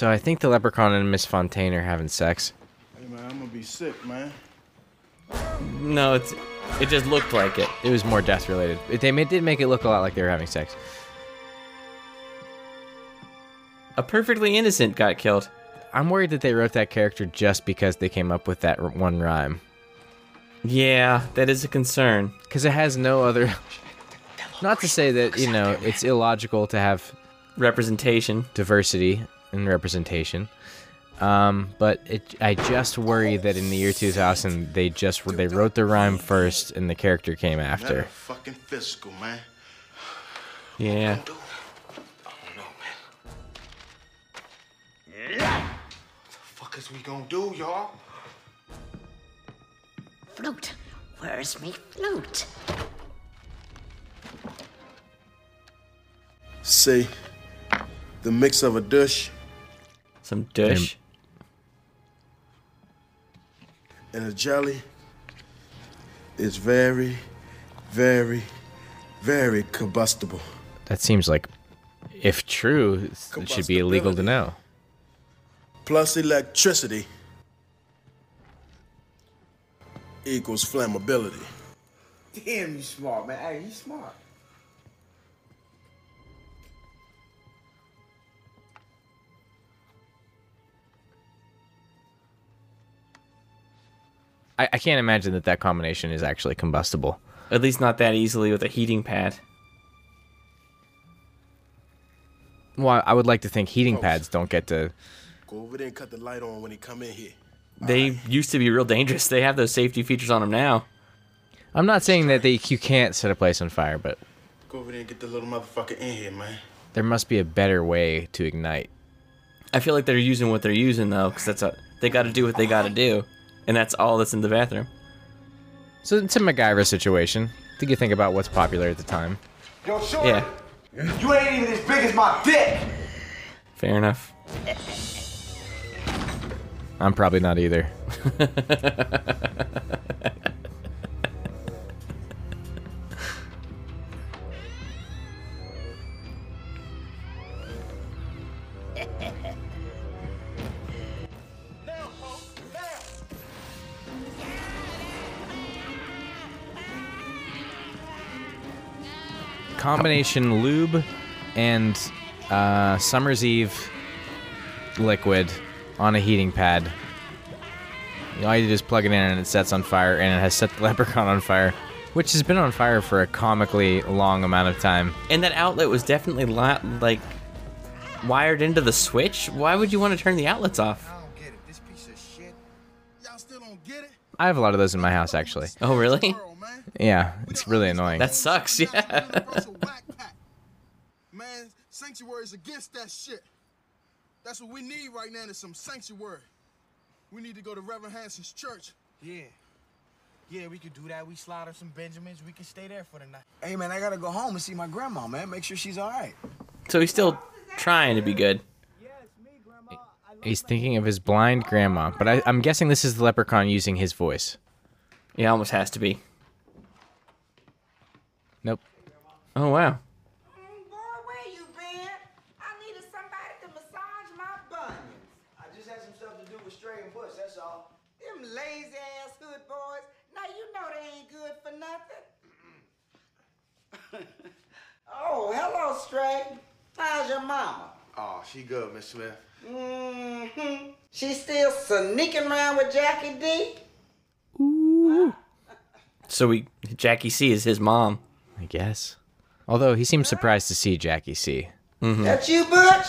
So I think the leprechaun and Miss Fontaine are having sex. Hey, man, I'm gonna be sick, man. No, it's It just looked like it. It was more death related. They made, did make it look a lot like they were having sex. A perfectly innocent got killed. I'm worried that they wrote that character just because they came up with that r- one rhyme. Yeah, that is a concern. Because it has no other. *laughs* Not to say that, you know, it's illogical to have representation, diversity, and representation. Um, but it, I just worry that in the year 2000, they just they wrote the rhyme first and the character came after. That fucking physical, man. Yeah. What the fuck is we gonna do, y'all? Flute. Where's me flute? See, the mix of a dish Some dish. and a jelly is very, very, very combustible. That seems like, if true, it should be illegal to know. Plus electricity equals flammability. Damn, you smart, man. Hey, you smart. I, I can't imagine that that combination is actually combustible. At least not that easily with a heating pad. Well, I would like to think heating oh. pads don't get to. Go over there and cut the light on when he come in here. They used to be real dangerous. They have those safety features on them now. I'm not saying that they you can't set a place on fire, but Go over there and get the little motherfucker in here, man. there must be a better way to ignite. I feel like they're using what they're using though, because that's a, they got to do what they got to do, and that's all that's in the bathroom. So it's a MacGyver situation. Think you think about what's popular at the time. Yo, shorty, Yeah, you ain't even as big as my dick. fair enough. I'm probably not either. *laughs* Combination lube and uh, Summer's Eve liquid on a heating pad. All you do is plug it in and it sets on fire, and it has set the *laughs* leprechaun on fire, which has been on fire for a comically long amount of time. And that outlet was definitely li- like wired into the switch. Why would you want to turn the outlets off? I have a lot of those in my house, actually. Oh, really? Yeah, it's really annoying. That sucks. Yeah. Man, sanctuary's against that shit. That's what we need right now is some sanctuary. We need to go to Reverend Hanson's church. Yeah. Yeah, we could do that. We slaughter some Benjamins. We can stay there for the night. Hey, man, I gotta go home and see my grandma, man. Make sure she's all right. So he's still trying to be good. He's thinking of his blind grandma, but I, I'm guessing this is the leprechaun using his voice. Yeah, almost has to be. Nope. Oh wow. Boy, where you been? I needed somebody to massage my bunions. I just had some stuff to do with Stray and Butch, that's all. Them lazy ass hood boys. Now you know they ain't good for nothing. *laughs* oh, hello, Stray. How's your mama? Oh, she good, Miss Smith. Mm-hmm. She still sneaking around with Jackie D? Ooh. so we Jackie C is his mom. I guess. Although he seems surprised to see Jackie C. Mm-hmm. That you, Butch?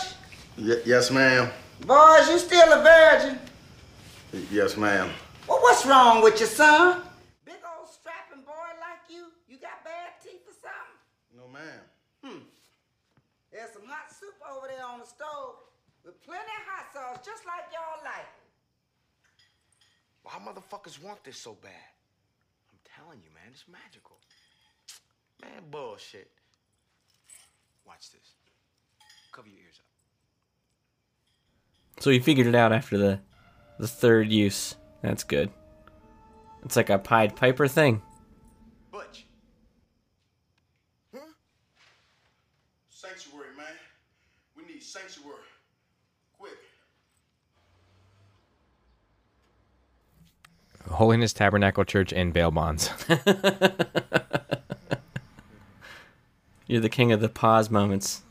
Y- yes, ma'am. Boys, you still a virgin? Y- yes, ma'am. Well, what's wrong with your son? Big old strapping boy like you? You got bad teeth or something? No, ma'am. Hmm. There's some hot soup over there on the stove with plenty of hot sauce, just like y'all like. Why motherfuckers want this so bad? I'm telling you, man, it's magical. Man, bullshit. Watch this. Cover your ears up. So he figured it out after the the third use. That's good. It's like a Pied Piper thing. Butch. Sanctuary, man. We need sanctuary. Quick. Holiness Tabernacle Church and bail bonds. *laughs* You're the king of the pause moments.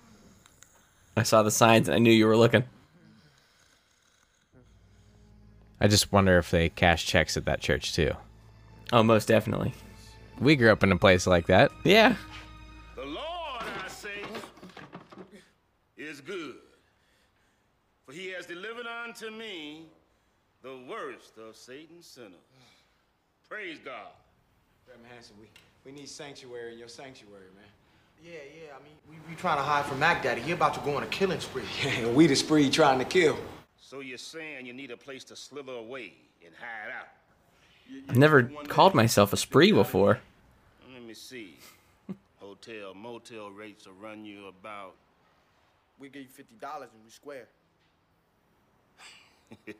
I saw the signs and I knew you were looking. I just wonder if they cash checks at that church too. Oh, most definitely. We grew up in a place like that. Yeah. The Lord, I say, is good. For he has delivered unto me the worst of Satan's sinners. Praise God. Reverend Hanson, we, we need sanctuary in your sanctuary, man. Yeah, yeah. I mean, we, we trying to hide from Mac Daddy. He about to go on a killing spree. *laughs* Yeah, we the spree trying to kill. So you're saying you need a place to slither away and hide out? I've never called myself a spree before. Let me see. *laughs* Hotel, motel rates will run you about. We give you fifty dollars and we square. *laughs*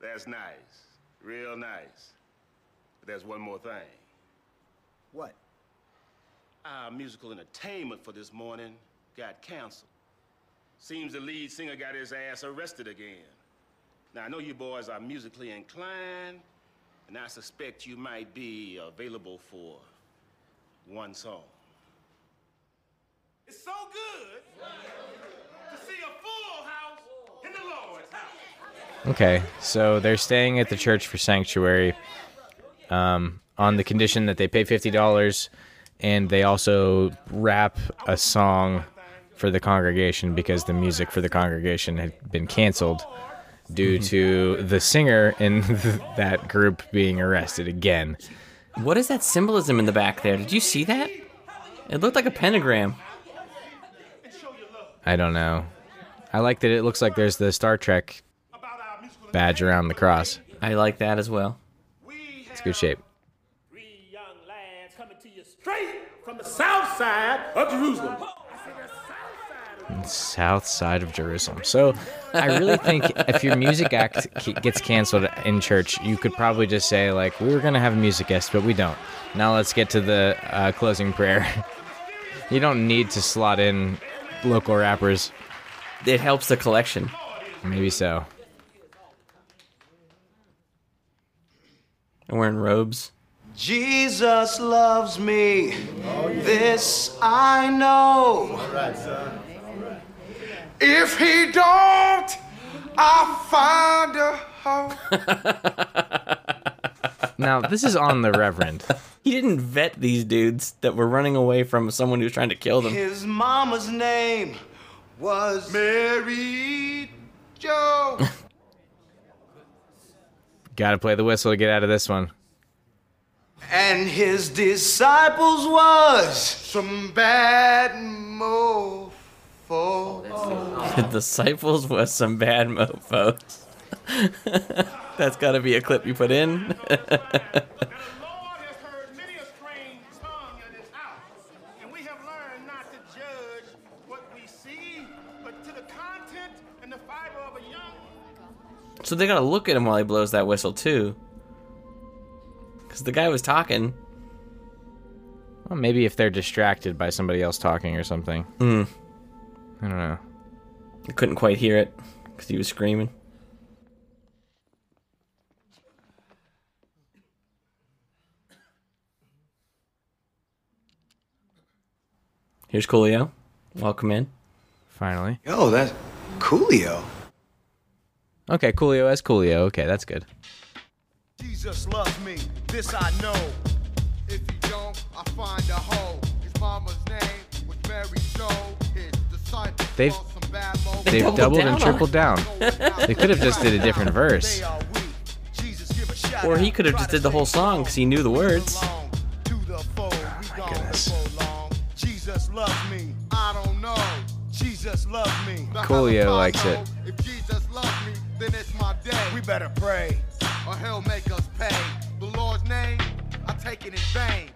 That's nice. Real nice. But there's one more thing. What? Our musical entertainment for this morning got canceled. Seems the lead singer got his ass arrested again. Now, I know you boys are musically inclined, and I suspect you might be available for one song. It's so good to see a full house in the Lord's house. Okay, so they're staying at the church for sanctuary um, on the condition that they pay $50 and they also rap a song for the congregation because the music for the congregation had been canceled due mm-hmm. to the singer in *laughs* that group being arrested again. What is that symbolism in the back there? Did you see that? It looked like a pentagram. I don't know. I like that it looks like there's the Star Trek badge around the cross. I like that as well. It's good shape. Straight from the south side of Jerusalem. South side of Jerusalem. So, I really think if your music act gets canceled in church, you could probably just say like, "We were gonna have a music guest, but we don't." Now let's get to the uh, closing prayer. *laughs* you don't need to slot in local rappers. It helps the collection. Maybe so. And wearing robes. Jesus loves me. This I know. If he don't, I'll find a home. *laughs* Now this is on the Reverend. He didn't vet these dudes that were running away from someone who was trying to kill them. His mama's name was Mary Joe. Got to play the whistle to get out of this one. And his disciples was some bad mofo. The disciples was some bad mofos. *laughs* That's got to be a clip you put in. And we have learned not to judge what we see, but to the content and the fiber of a young so they got to look at him while he blows that whistle too. Because the guy was talking. Well, maybe if they're distracted by somebody else talking or something. Hmm. I don't know. I couldn't quite hear it because he was screaming. Here's Coolio. Welcome in. Finally. Yo, that's Coolio. Okay, Coolio as Coolio. Okay, that's good. Jesus loves me, this I know. If he don't, I find a hole. His mama's name was Mary Joe. His disciples They've was some bad mo- they've doubled and tripled down. *laughs* they could have just did a different verse. Or he could have just did the whole song because he knew the words. My Goodness. Jesus loves me. I don't know. Jesus loves me. The Coolio likes Father, it. Then it's my day. We better pray, or he'll make us pay. The Lord's name, I take it in vain.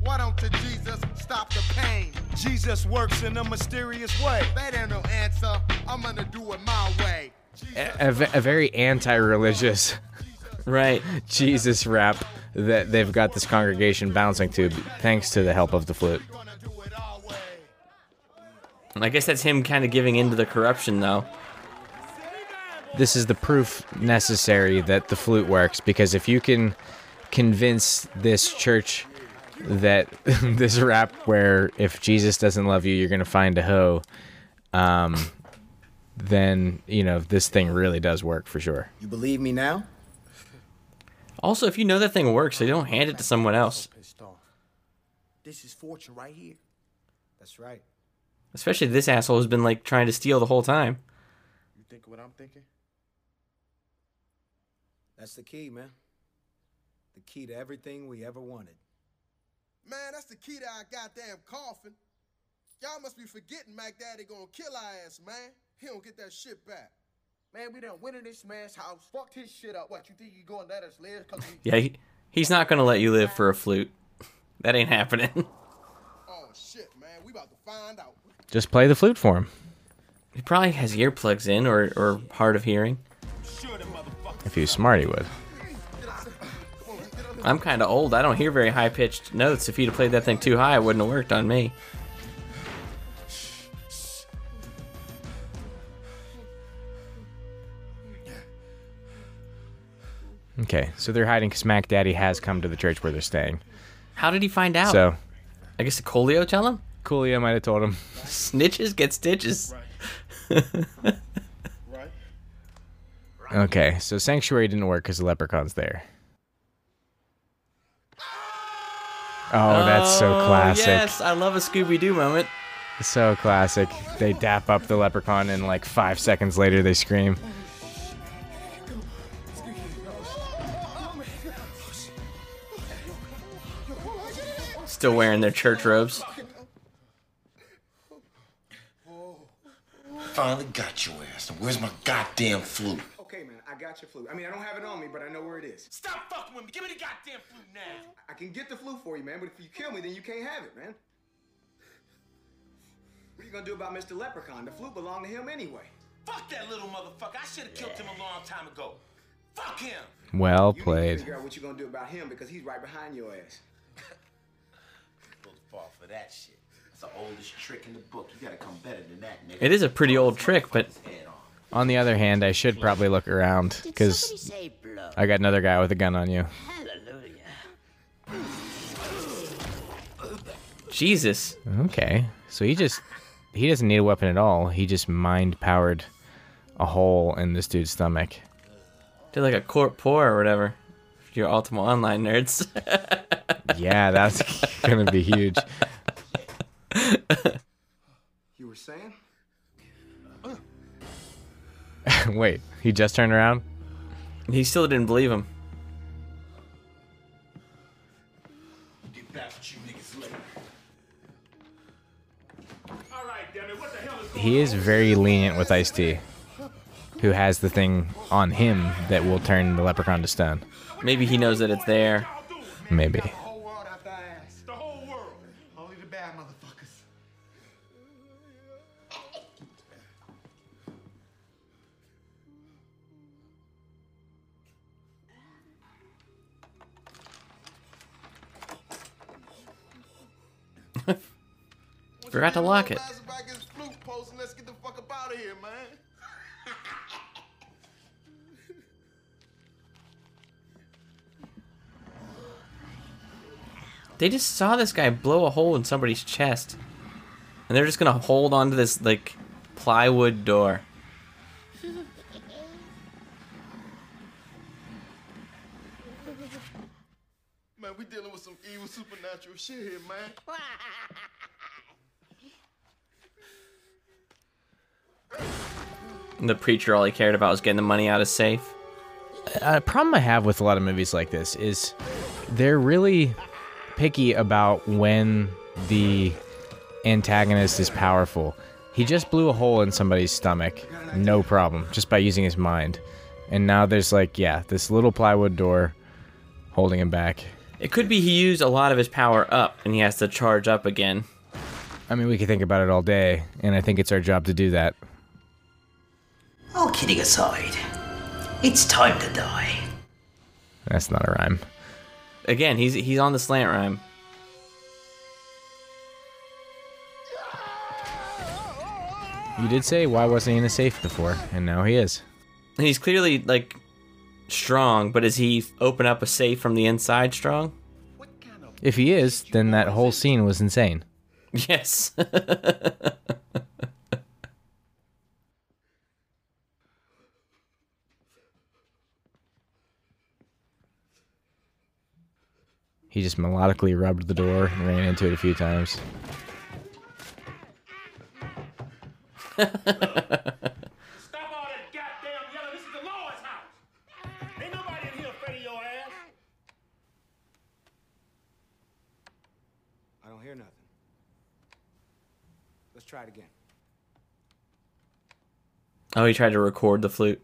Why don't you, Jesus, stop the pain? Jesus works in a mysterious way. That ain't no answer. I'm gonna do it my way. A, a a very anti-religious, *laughs* right? Jesus rap that they've got this congregation bouncing to, thanks to the help of the flute. I guess that's him kind of giving into the corruption, though. This is the proof necessary that the flute works because if you can convince this church that *laughs* this rap where if Jesus doesn't love you, you're gonna find a hoe, um, then you know this thing really does work for sure. You believe me now? Also, if you know that thing works, so you don't hand it to someone else. This is fortune right here. That's right. Especially this asshole has been like trying to steal the whole time. You think what I'm thinking? That's the key, man. The key to everything we ever wanted. Man, that's the key to our goddamn coffin. Y'all must be forgetting Mac Daddy gonna kill our ass, man. He don't get that shit back. Man, we done went in this man's house, fucked his shit up. What, you think he gonna let us live? Cause we... Yeah, he, he's not gonna let you live for a flute. *laughs* That ain't happening. Oh shit, man, we about to find out. Just play the flute for him. He probably has earplugs in or, or hard of hearing. If he was smart, he would. I'm kind of old. I don't hear very high pitched notes. If he'd have played that thing too high, it wouldn't have worked on me. Okay, so they're hiding because Mac Daddy has come to the church where they're staying. How did he find out? So, I guess the Coolio tell him? Coolio might have told him. Snitches get stitches. *laughs* Okay, so Sanctuary didn't work because the leprechaun's there. Oh, that's so Oh, classic. Yes, I love a Scooby Doo moment. So classic. They dap up the leprechaun and like five seconds later they scream. Still wearing their church robes. Finally got your ass. Now where's my goddamn flute? Okay, man, I got your flu. I mean, I don't have it on me, but I know where it is. Stop fucking with me. Give me the goddamn flu now. I can get the flu for you, man, but if you kill me, then you can't have it, man. What are you gonna do about Mr. Leprechaun? The flu belonged to him anyway. Fuck that little motherfucker. I should have killed him a long time ago. Fuck him. Well You need to played. figure out what you're gonna do about him because he's right behind your ass. Don't fall for that shit. That's the oldest trick in the book. You gotta come better than that, nigga. It is a pretty old trick, but On the other hand, I should probably look around because I got another guy with a gun on you. Jesus. Okay, so he just he doesn't need a weapon at all. He just mind powered a hole in this dude's stomach. Did like a Corp Por or whatever. For your Ultima Online nerds. *laughs* Yeah, that's gonna be huge. You were saying? *laughs* Wait, he just turned around. He still didn't believe him. Get back with you niggas later. All right, damn it. What the hell is going He is very lenient with Ice T, who has the thing on him that will turn the leprechaun to stone. Maybe he knows that it's there. Maybe. Forgot to lock it. Back his flute post and let's get the fuck up out of here, man. They just saw this guy blow a hole in somebody's chest. And they're just gonna hold onto this like plywood door. Man, we dealing with some evil supernatural shit here, man. And the preacher all he cared about was getting the money out of safe. A problem I have with a lot of movies like this is they're really picky about when the antagonist is powerful. He just blew a hole in somebody's stomach, no problem, just by using his mind. And now there's like, yeah, this little plywood door holding him back. It could be he used a lot of his power up and he has to charge up again. I mean, we could think about it all day, and I think it's our job to do that. All kidding aside, it's time to die. That's not a rhyme. Again, he's he's on the slant rhyme. You did say why wasn't he in a safe before, and now he is. He's clearly like strong, but is he open up a safe from the inside strong? If he is, then that whole scene was insane. *laughs* Yes. *laughs* He just melodically rubbed the door and ran into it a few times. Stop all that goddamn yelling. This is the Lord's house. Ain't nobody in here afraid of your ass. I don't hear nothing. Let's try it again. Oh, he tried to record the flute.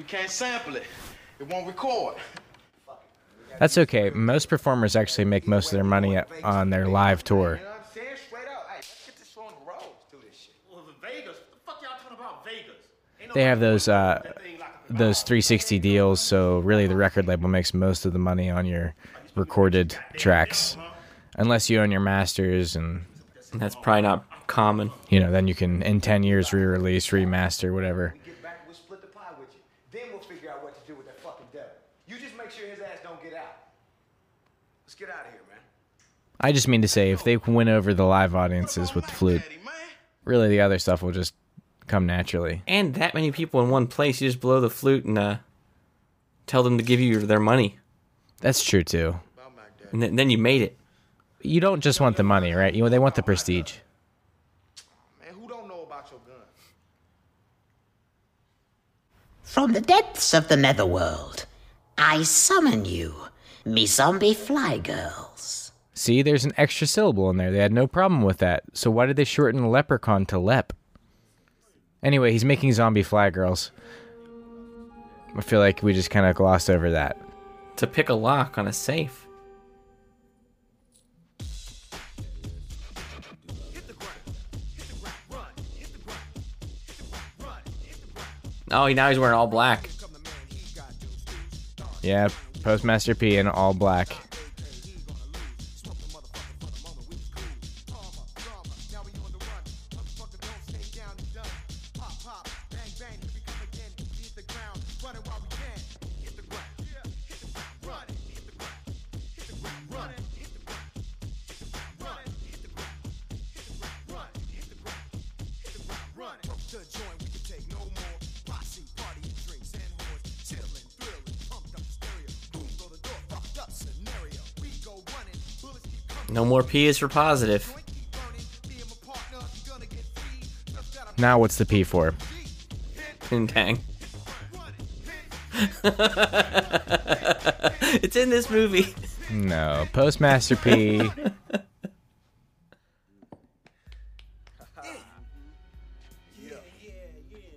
We can't sample it. It won't record. That's okay. Most performers actually make most of their money on their live tour. I'm saying straight up. Hey, let's get this on the road. Do this shit. Well, the Vegas. What the fuck y'all talking about Vegas? They have those uh, those 360 deals, so really the record label makes most of the money on your recorded tracks, unless you own your masters, and that's probably not common. You know, then you can in 10 years re-release, remaster, whatever. Get back, we'll split the pie with you. Then we'll figure out what to do with that fucking devil. You just make sure his ass don't get out. Let's get out of here, man. I just mean to say, if they win over the live audiences with the flute, really the other stuff will just come naturally. And that many people in one place, you just blow the flute and uh, tell them to give you their money. That's true too. And then, then you made it. You don't just want the money, right? You they want the prestige. Man, who don't know about your gun? From the depths of the netherworld, I summon you, me zombie fly girls. See, there's an extra syllable in there. They had no problem with that. So why did they shorten leprechaun to lep? Anyway, he's making zombie fly girls. I feel like we just kind of glossed over that. To pick a lock on a safe. Oh, now he's wearing all black. Yeah, Postmaster P in all black. P is for positive. Now what's the P for? Poontang. *laughs* it's in this movie. No, Postmaster P.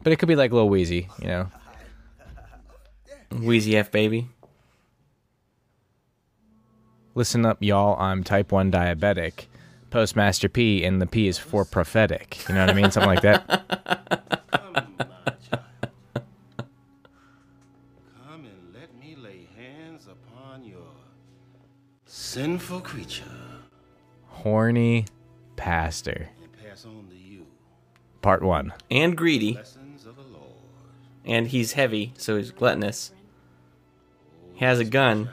but it could be like Lil Weezy, you know. Weezy F baby. Listen up, y'all. I'm type 1 diabetic. Postmaster P, and the P is for prophetic. You know what I mean? Something like that. *laughs* Come and let me lay hands upon your sinful creature Horny pastor. and pass on to you Part 1. And greedy. blessings of the Lord. And he's heavy, so he's gluttonous. He has a gun.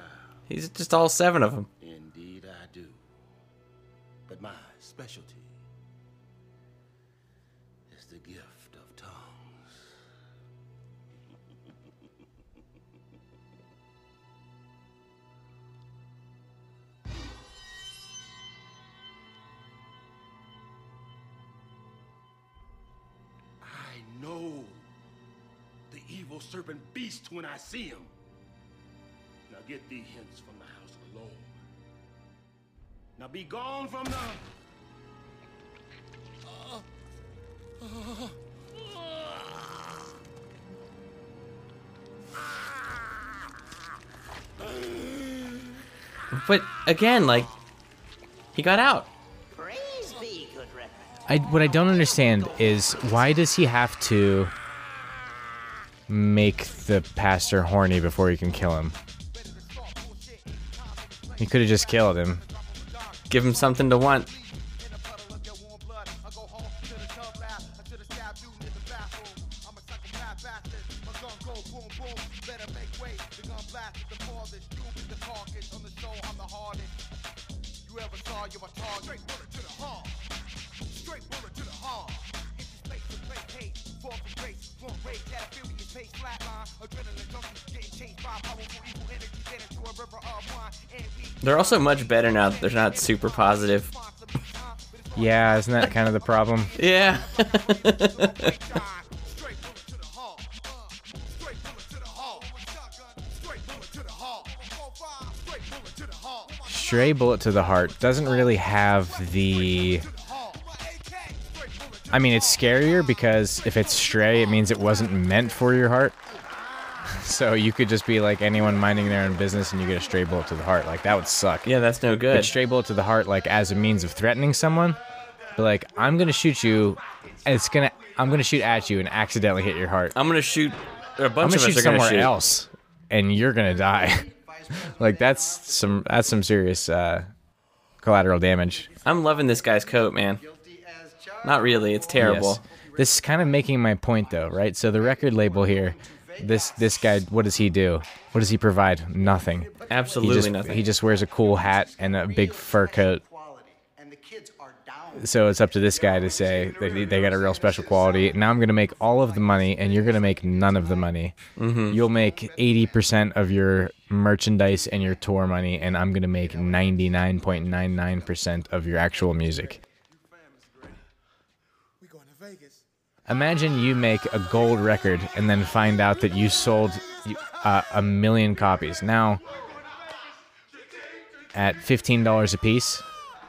He's just all seven of them. Indeed, I do. But my specialty is the gift of tongues. *laughs* I know the evil serpent beast when I see him. Now get thee hence from the house of the Lord. Now be gone from the. But again, like, he got out. Praise be, good. I, what I don't understand is why does he have to make the pastor horny before he can kill him? You could have just killed him. Give him something to want. They're also much better now that they're not super positive. Yeah, isn't that kind of the problem? *laughs* Yeah. Stray Bullet to the Heart doesn't really have the. I mean, it's scarier because if it's stray, it means it wasn't meant for your heart. So you could just be like anyone minding their own business and you get a stray bullet to the heart. Like, that would suck. Yeah, that's no But good. stray bullet to the heart, like, as a means of threatening someone, be like, I'm going to shoot you. And it's going to. I'm gonna shoot at you and accidentally hit your heart. I'm gonna shoot. A I'm bunch gonna of us shoot are gonna somewhere shoot. else, and you're gonna die. *laughs* like that's some that's some serious uh, collateral damage. I'm loving this guy's coat, man. Not really. It's terrible. Yes. This is kind of making my point, though, right? So the record label here, this this guy, what does he do? What does he provide? Nothing. Absolutely he just, nothing. He just wears a cool hat and a big fur coat. So it's up to this guy to say that they- they got a real special quality. Now I'm going to make all of the money, and you're going to make none of the money. Mhm. You'll make 80% of your merchandise and your tour money, and I'm going to make 99.99% of your actual music. Imagine you make a gold record and then find out that you sold uh, a million copies. Now, at $15 a piece,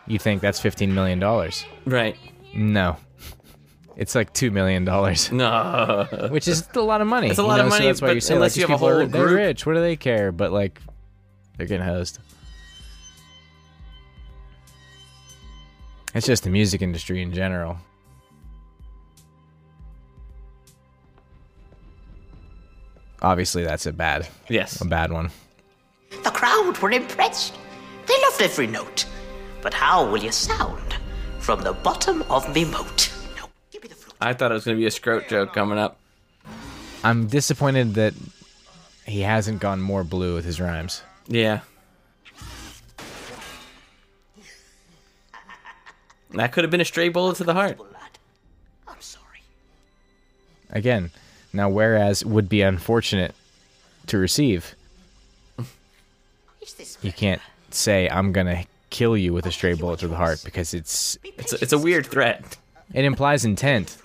you think that's $15 million. Right. No. *laughs* It's like $2 million. No. *laughs* Which is a lot of money. It's a you lot of money, So that's why you say, unless like, you have a people are- whole they're rich. What do they care? But, like, they're getting hosed. It's just the music industry in general. Obviously, that's a bad, yes, a bad one. The crowd were impressed. They loved every note. But how will you sound from the bottom of me moat? I thought it was gonna be a scrote joke coming up. I'm disappointed that he hasn't gone more blue with his rhymes. Yeah. That could have been a stray bullet to the heart. Again, now whereas would be unfortunate to receive, you can't say I'm gonna kill you with a stray bullet to the heart because it's It's a, it's a weird threat. it implies intent,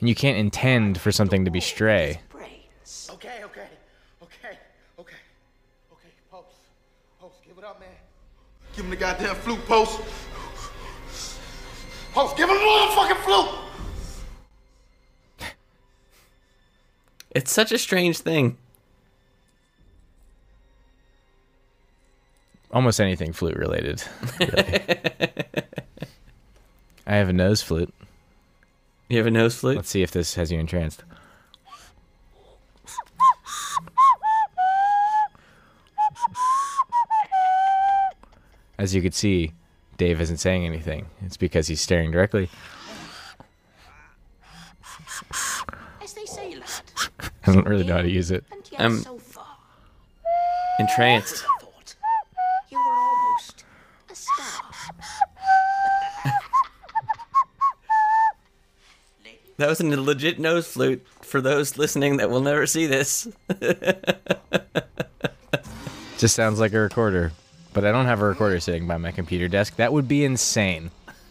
and you can't intend for something to be stray. Okay, okay, okay, okay, okay, Post. Post, give it up, man. Give him the goddamn flute, Post. Post, give him the motherfucking flute! It's such a strange thing. Almost anything flute related. really. *laughs* I have a nose flute. You have a nose flute? Let's see if this has you entranced. As you can see, Dave isn't saying anything. It's because he's staring directly. As they say, lad. Doesn't really know how to use it. Um, I'm entranced. You were almost a star. *laughs* That was a legit nose flute for those listening that will never see this. *laughs* Just sounds like a recorder. But I don't have a recorder sitting by my computer desk. That would be insane. *laughs*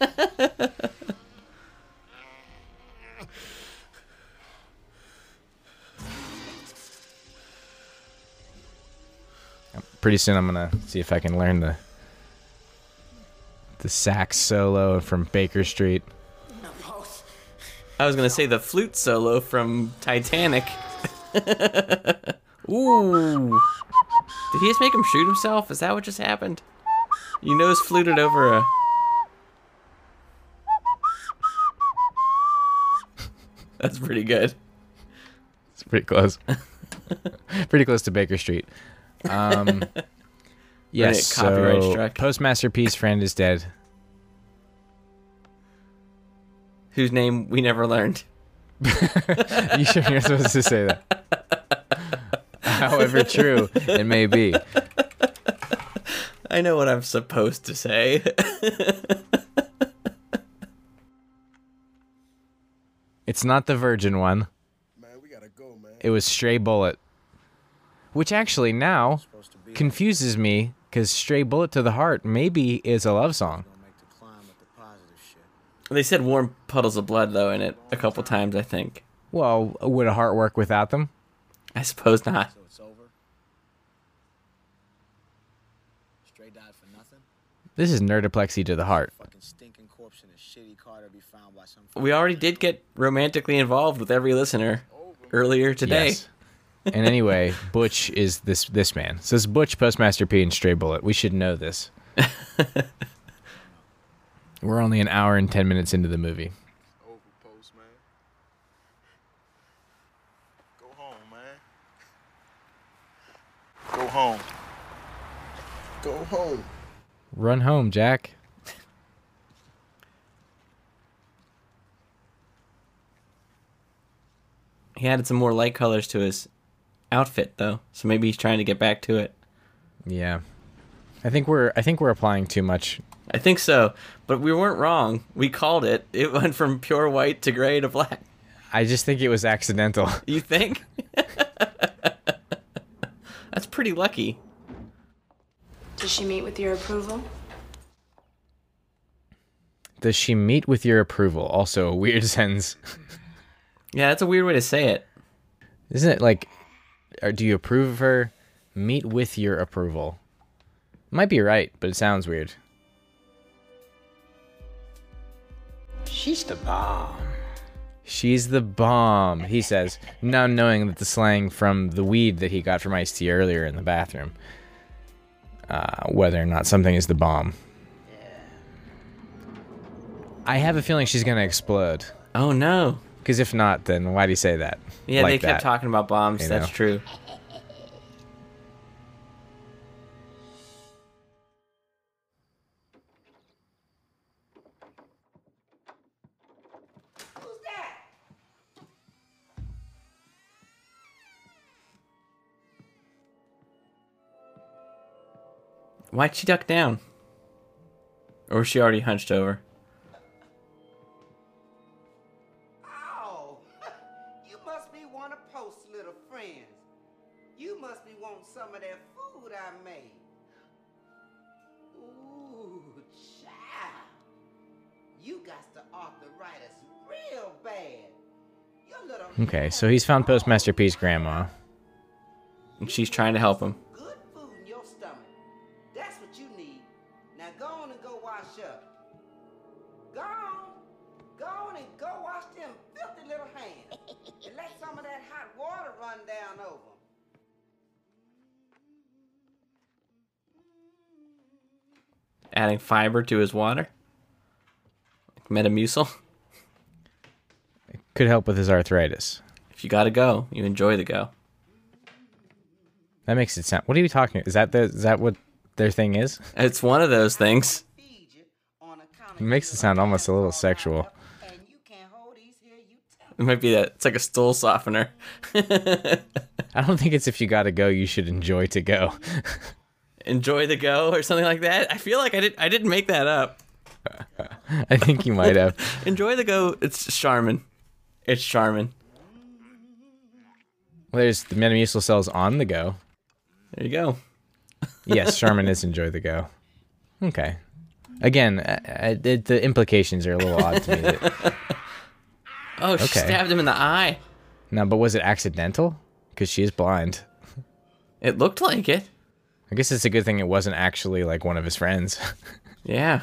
Pretty soon I'm gonna see if I can learn the the sax solo from Baker Street. I was gonna say the flute solo from Titanic. *laughs* Ooh. Did he just make him shoot himself? Is that what just happened? You know, nose fluted over a. *laughs* That's pretty good. It's pretty close. *laughs* pretty close to Baker Street. Um, *laughs* Yes, copyright so struck. Postmaster P's friend is dead. Whose name we never learned. *laughs* you sure you're supposed to say that? However true it may be. *laughs* I know what I'm supposed to say. It's not the virgin one. It was Stray Bullet. Which actually now confuses me because Stray Bullet to the Heart maybe is a love song. they said warm puddles of blood though in it a couple times, I think. Well, would a heart work without them? I suppose not. It's over. Stray died for nothing. This is nerdoplexy to the heart. Fucking stinking corpse in a shitty car to be found by some. We already did get romantically involved with every listener earlier today. Yes. And anyway, Butch is this this man. So it's Butch, Postmaster P, and Stray Bullet. We should know this. *laughs* We're only an hour and ten minutes into the movie. Go home, man. Go home. Go home. Run home, Jack. He added some more light colors to his outfit though, so maybe he's trying to get back to it. Yeah. I think we're I think we're applying too much. I think so, but we weren't wrong. We called it. It went from pure white to gray to black. I just think it was accidental. *laughs* You think? *laughs* That's pretty lucky. Does she meet with your approval? Does she meet with your approval? Also a weird *laughs* sentence. Yeah, that's a weird way to say it. Isn't it like or do you approve of her? Meet with your approval. Might be right, but it sounds weird. She's the bomb. She's the bomb, he says, now knowing that the slang from the weed that he got from Ice T earlier in the bathroom. Uh, whether or not something is the bomb. I have a feeling she's gonna explode. Oh no. Because if not, then why do you say that? Yeah, Like they kept that, talking about bombs. you That's know? true. Why'd she duck down? Or was she already hunched over? Okay, so he's found Postmaster P's grandma. And she's trying to help him. good food in your stomach. That's what you need. Now go on and go wash up. Go on. Go on and go wash them filthy little hands. and let some of that hot water run down over 'em. Adding fiber to his water. Like Metamucil. *laughs* Could help with his arthritis. If you gotta go, you enjoy the go. That makes it sound. What are you talking? Is that the? Is that what their thing is? It's one of those things. It makes it sound almost a little sexual. It might be that. It's like a stool softener. *laughs* I don't think it's if you gotta go, you should enjoy to go. *laughs* enjoy the go or something like that. I feel like I did. I didn't make that up. *laughs* I think you might have. enjoy the go. It's Charmin. It's Charmin. Well, there's the Metamucil cells on the go. There you go. *laughs* yes, Charmin is enjoy the go. Okay. Again, uh, uh, the, the implications are a little odd to me. that- *laughs* Oh, she Okay. stabbed him in the eye. no, but was it accidental? Because she is blind. It looked like it. I guess it's a good thing it wasn't actually like one of his friends. *laughs* Yeah.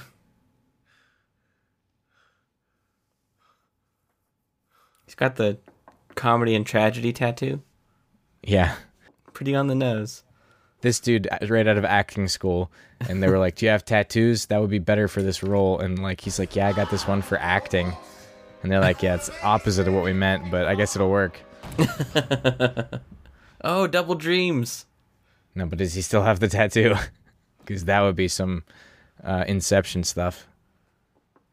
He's got the comedy and tragedy tattoo. yeah. Pretty on the nose. This dude is right out of acting school, and they were like, "Do you have tattoos? That would be better for this role." And like, he's like, "Yeah, I got this one for acting." And they're like, "Yeah, it's opposite of what we meant, but I guess it'll work." *laughs* Oh, double dreams. No, but does he still have the tattoo? *laughs* because that would be some uh, Inception stuff.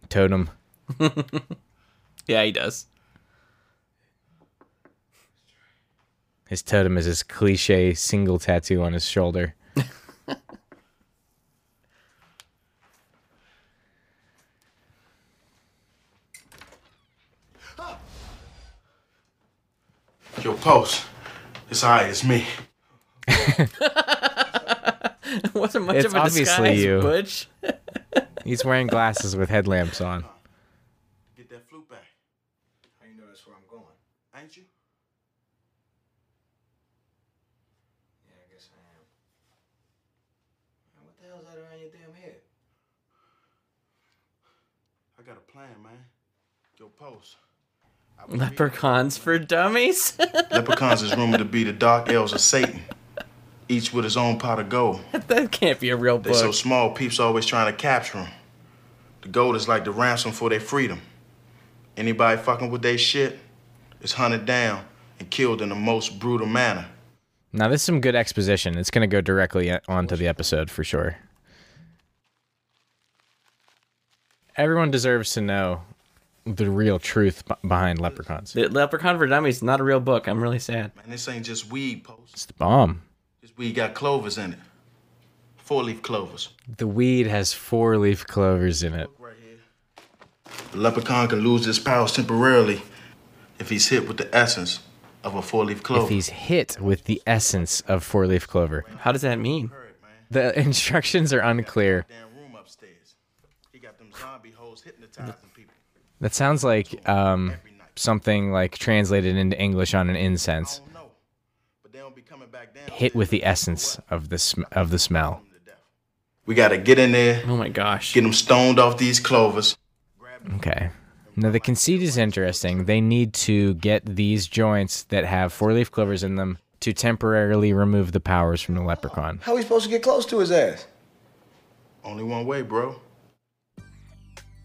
Totem. *laughs* Yeah, he does. His totem is his cliche single tattoo on his shoulder. Yo, Post. It's alright, it's me. *laughs* wasn't much it's of a obviously disguise, you. Butch. He's wearing glasses with headlamps on. Get that flute back. How you know that's where I'm going? Ain't you? Yeah, I guess I am. Man, what the hell's that around your damn head? I got a plan, man. Yo, Post. Leprechauns for dummies. *laughs* Leprechauns is rumored to be the dark elves of Satan, each with his own pot of gold. that can't be a real They're so small, peeps always trying to capture them. The gold is like the ransom for their freedom. Anybody fucking with their shit is hunted down and killed in the most brutal manner. Now, this is some good exposition. It's going to go directly onto the episode for sure. Everyone deserves to know the real truth b- behind leprechauns. The Leprechaun for Dummies is not a real book. I'm really sad. Man, this ain't just weed, Post. It's the bomb. This weed got clovers in it. Four leaf clovers. The weed has four leaf clovers in it. The leprechaun can lose his powers temporarily if he's hit with the essence of a four leaf clover. If he's hit with the essence of four leaf clover. How does that mean? The *laughs* instructions are unclear. That sounds like um, something like translated into English on an incense. Hit with the essence of the sm- of the smell. We gotta get in there. Oh my gosh. Get them stoned off these clovers. Okay. Now the conceit is interesting. They need to get these joints that have four leaf clovers in them to temporarily remove the powers from the leprechaun. How are we supposed to get close to his ass? Only one way, bro.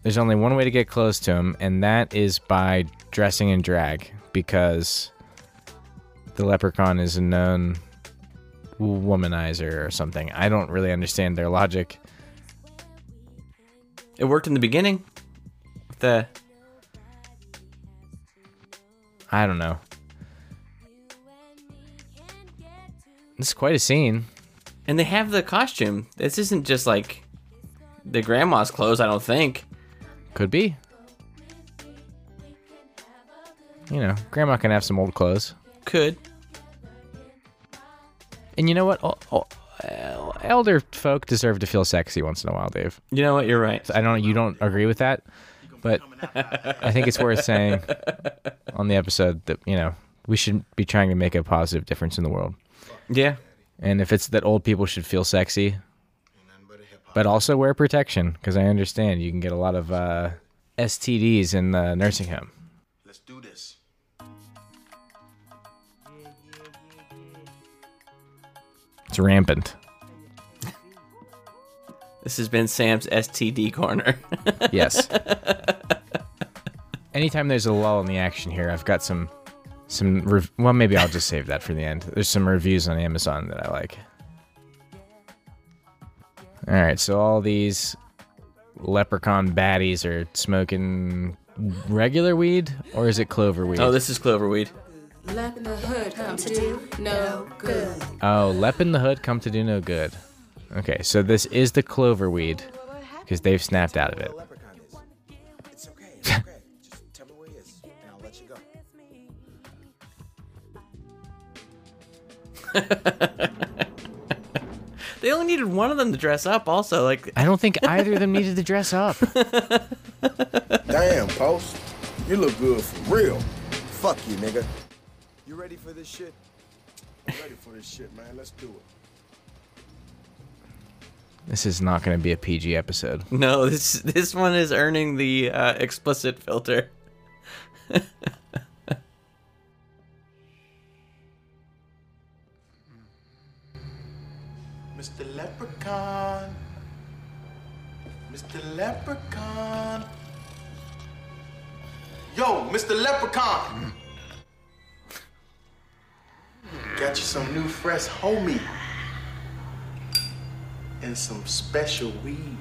There's only one way to get close to him, and that is by dressing in drag, because the leprechaun is a known womanizer or something. I don't really understand their logic. It worked in the beginning. The I don't know. This is quite a scene. and they have the costume. This isn't just like the grandma's clothes. I don't think. Could be. You know, grandma can have some old clothes. Could. And you know what? Oh, oh, uh, elder folk deserve to feel sexy once in a while, Dave. You know what? You're right. I don't. You don't agree with that, but I think it's worth saying on the episode that you know we should be trying to make a positive difference in the world. Yeah. And if it's that old people should feel sexy, but also wear protection, because I understand you can get a lot of uh, STDs in the nursing home. Let's do this. It's rampant. This has been Sam's STD corner. *laughs* Yes. Anytime there's a lull in the action here, I've got some, some. Rev- well, maybe I'll just save that for the end. There's some reviews on Amazon that I like. All right, so all these leprechaun baddies are smoking regular weed, or is it clover weed? oh, this is cloverweed. Lep in the hood come to do no good. Oh, Lep in the Hood come to do no good. Okay, so this is the clover weed because they've snapped out of it. *laughs* only needed one of them to dress up. Also, like I don't think either of them needed to dress up. *laughs* Damn, Post. You look good for real. Fuck you, nigga. You ready for this shit? I'm ready for this shit, man. Let's do it. This is not going to be a PG episode. no, this this one is earning the uh, explicit filter. *laughs* Mr. Leprechaun. Mr. Leprechaun. Yo, Mr. Leprechaun. Got you some new fresh homie. and some special weed.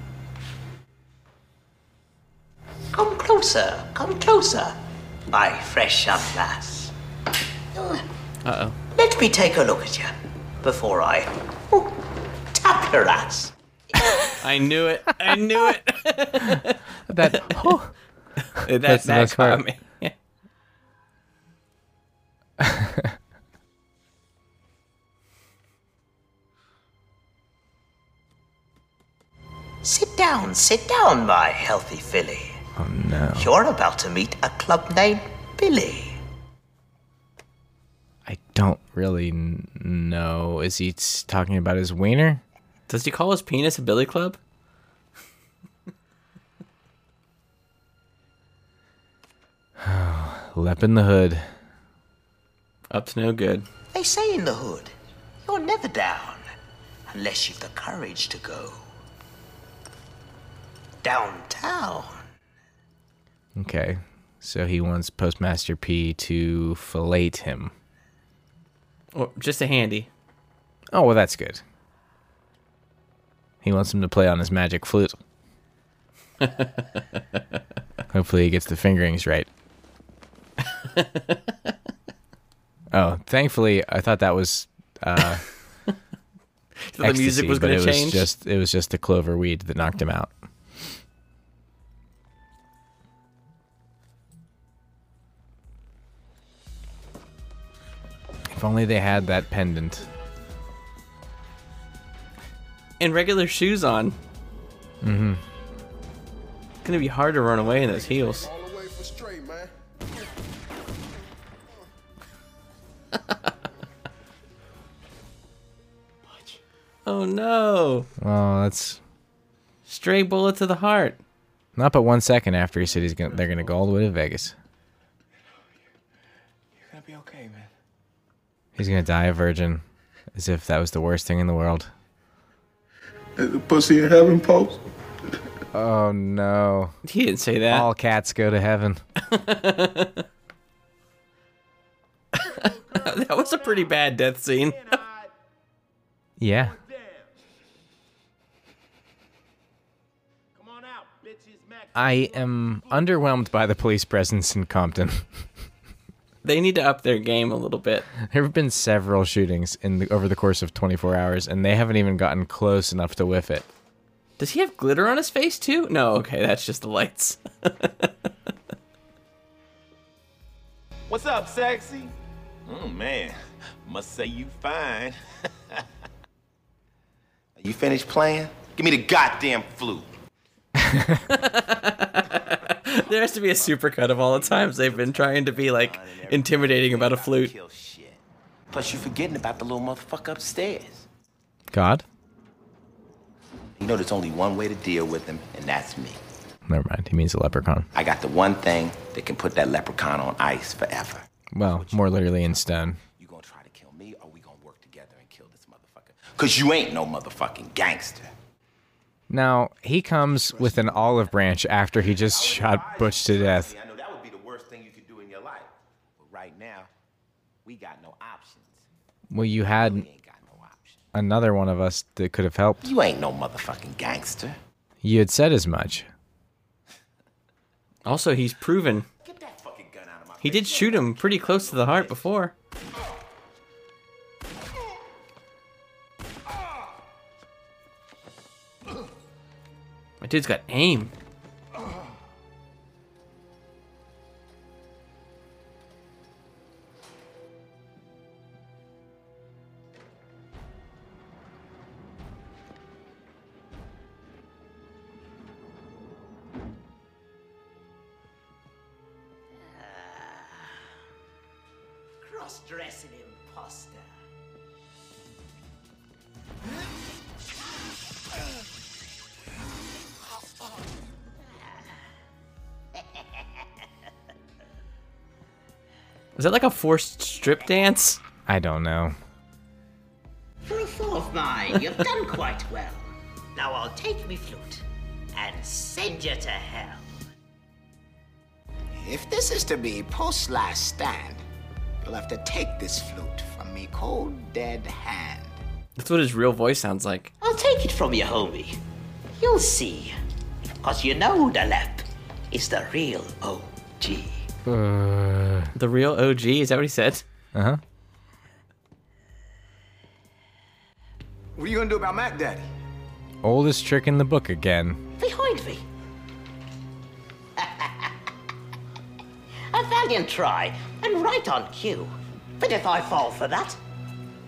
Come closer, come closer, my fresh young lass. Uh oh. Let me take a look at you before I oh, tap your ass. I knew it. I knew it. *laughs* that *laughs* oh. that, That's the that best part. caught me. Sit down, sit down, my healthy filly. Oh no. You're about to meet a club named Billy. I don't really n- know. Is he talking about his wiener? Does he call his penis a billy club? *sighs* Lep in the hood. Up to no good. They say in the hood, you're never down unless you've the courage to go downtown. Okay. So he wants Postmaster P to fillet him. Or just a handy. Oh, well, that's good. He wants him to play on his magic flute. *laughs* Hopefully, he gets the fingerings right. oh, thankfully, I thought that was. Uh, *laughs* the music was gonna change? Just, it was just the clover weed that knocked him out. If only they had that pendant. And regular shoes on. Mm-hmm. It's gonna be hard to run away in those heels. All the way for straight. *laughs* Oh no! Oh, that's Stray bullet to the heart. not but one second after he said he's gonna, they're gonna go all the way to Vegas. You're gonna be okay, man. He's gonna die a virgin, as if that was the worst thing in the world. Is the pussy in heaven, post? Oh no! *laughs* He didn't say that. All cats go to heaven. *laughs* *laughs* that was a pretty bad death scene. Yeah. I am underwhelmed by the police presence in Compton. They need to up their game a little bit. There have been several shootings in the, over the course of 24 hours, and they haven't even gotten close enough to whiff it. Does he have glitter on his face too? No, okay, that's just the lights. *laughs* What's up, sexy? Oh man, must say you fine. *laughs* You finished playing? Give me the goddamn flute. *laughs* *laughs* there has to be a supercut of all the times they've been trying to be like intimidating about a flute. Plus, you're forgetting about the little motherfucker upstairs. God? You know, there's only one way to deal with him, and that's me. Never mind. He means a leprechaun. I got the one thing that can put that leprechaun on ice forever. Well, more literally in stone. You gonna try to kill me, or we gonna work together and kill this motherfucker? Cause you ain't no motherfucking gangster. Now, he comes with an olive branch after he just shot Butch to death. I know that would be the worst thing you could do in your life. But right now, we got no options. Well, you had another one of us that could have helped. You ain't no motherfucking gangster. You had said as much. Also, he's proven. He did shoot him pretty close to the heart before. My dude's got aim. Is that like a forced strip dance? I don't know. For a four of mine, you've done quite well. Now I'll take me flute and send you to hell. If this is to be post last stand, you'll have to take this flute from me cold dead hand. That's what his real voice sounds like. I'll take it from you, homie. You'll see. Cause you know the lep is the real OG. Uh, the real OG? Is that what he said? Uh huh. What are you gonna do about Mac Daddy? Oldest trick in the book again. Behind me. A valiant try, and right on cue. But if I fall for that,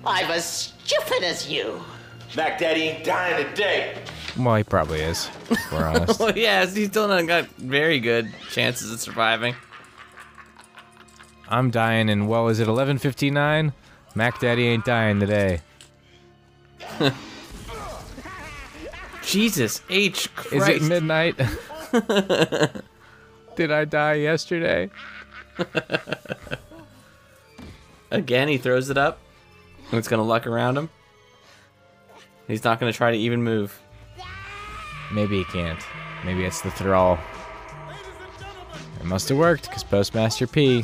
I'm as stupid as you. Mac Daddy ain't dying today. Well, he probably is. If we're honest. *laughs* well, yeah, he's still not got very good chances of surviving. I'm dying in well, is it 11:59? Mac Daddy ain't dying today. *laughs* Jesus H Christ. Is it midnight? *laughs* Did I die yesterday? *laughs* Again, he throws it up. And it's gonna luck around him. He's not gonna try to even move. Maybe he can't. Maybe it's the thrall. It must have worked, because Postmaster P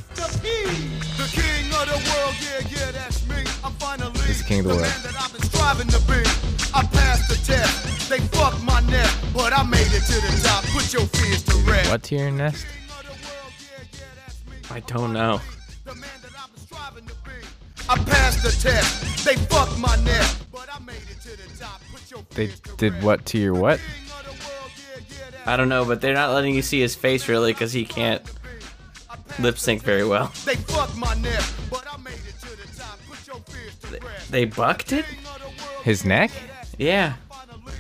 king of the world. I've been striving to be. I passed the test. They fucked my neck, but I made it to the top. Put your fears to rest. What to your nest? I don't know. I passed the test. They fucked my neck, but I made it to the top. Put your They did what to your what? I don't know, but they're not letting you see his face really because he can't lip sync very well. They fucked my neck, but I made They bucked it? His neck? Yeah.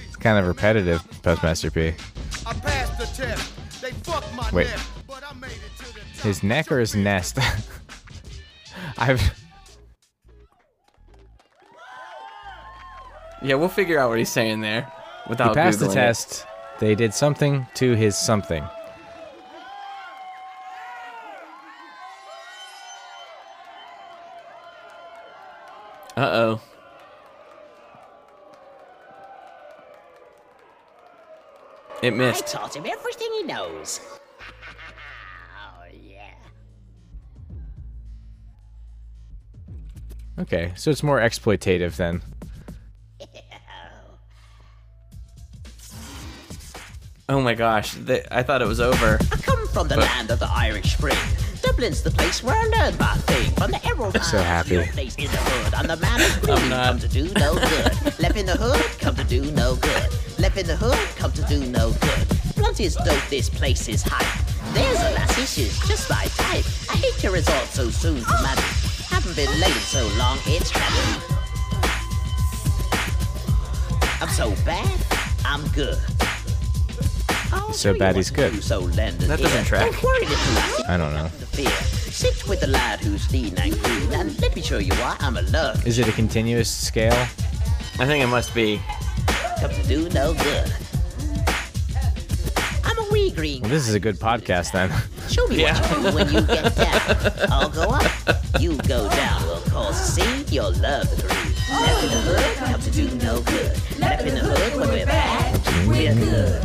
It's kind of repetitive, Postmaster P. I passed the test. They fucked my Wait. neck, but I made it to the top. His neck or his nest? *laughs* I've Yeah, we'll figure out what he's saying there without he passed the Googling it. test. They did something to his something. Uh oh. It missed. I taught him everything he knows. oh, yeah. Okay, so it's more exploitative then. *laughs* Oh my gosh, th- I thought it was over. I come from the But- land of the Irish Spring. Dublin's the place where I learned my thing. From the Emerald so happy. place in the hood. I'm the man who's green, come to do no good. Left in the hood, come to do no good. Left in the hood, come to do no good. Blunt is dope, this place is hype. There's a lassie, she's just my type. I hate to resort so soon to marry. Haven't been late so long, it's tragic. I'm so bad, I'm good. Oh, so bad he's good. So That doesn't track. Don't worry, little. I don't know. to fear. Sit with the lad who's lean and green, and let me show you why I'm a love. Is it a continuous scale? I think it must be. Come to do no good. I'm a wee green. Well, this is a good podcast then. Show me what you do when you get down. I'll go up, you go down. We'll cause a scene, you'll love the groove. Left in the hood, come to do no good. Left in the hood, when we're bad, we're good.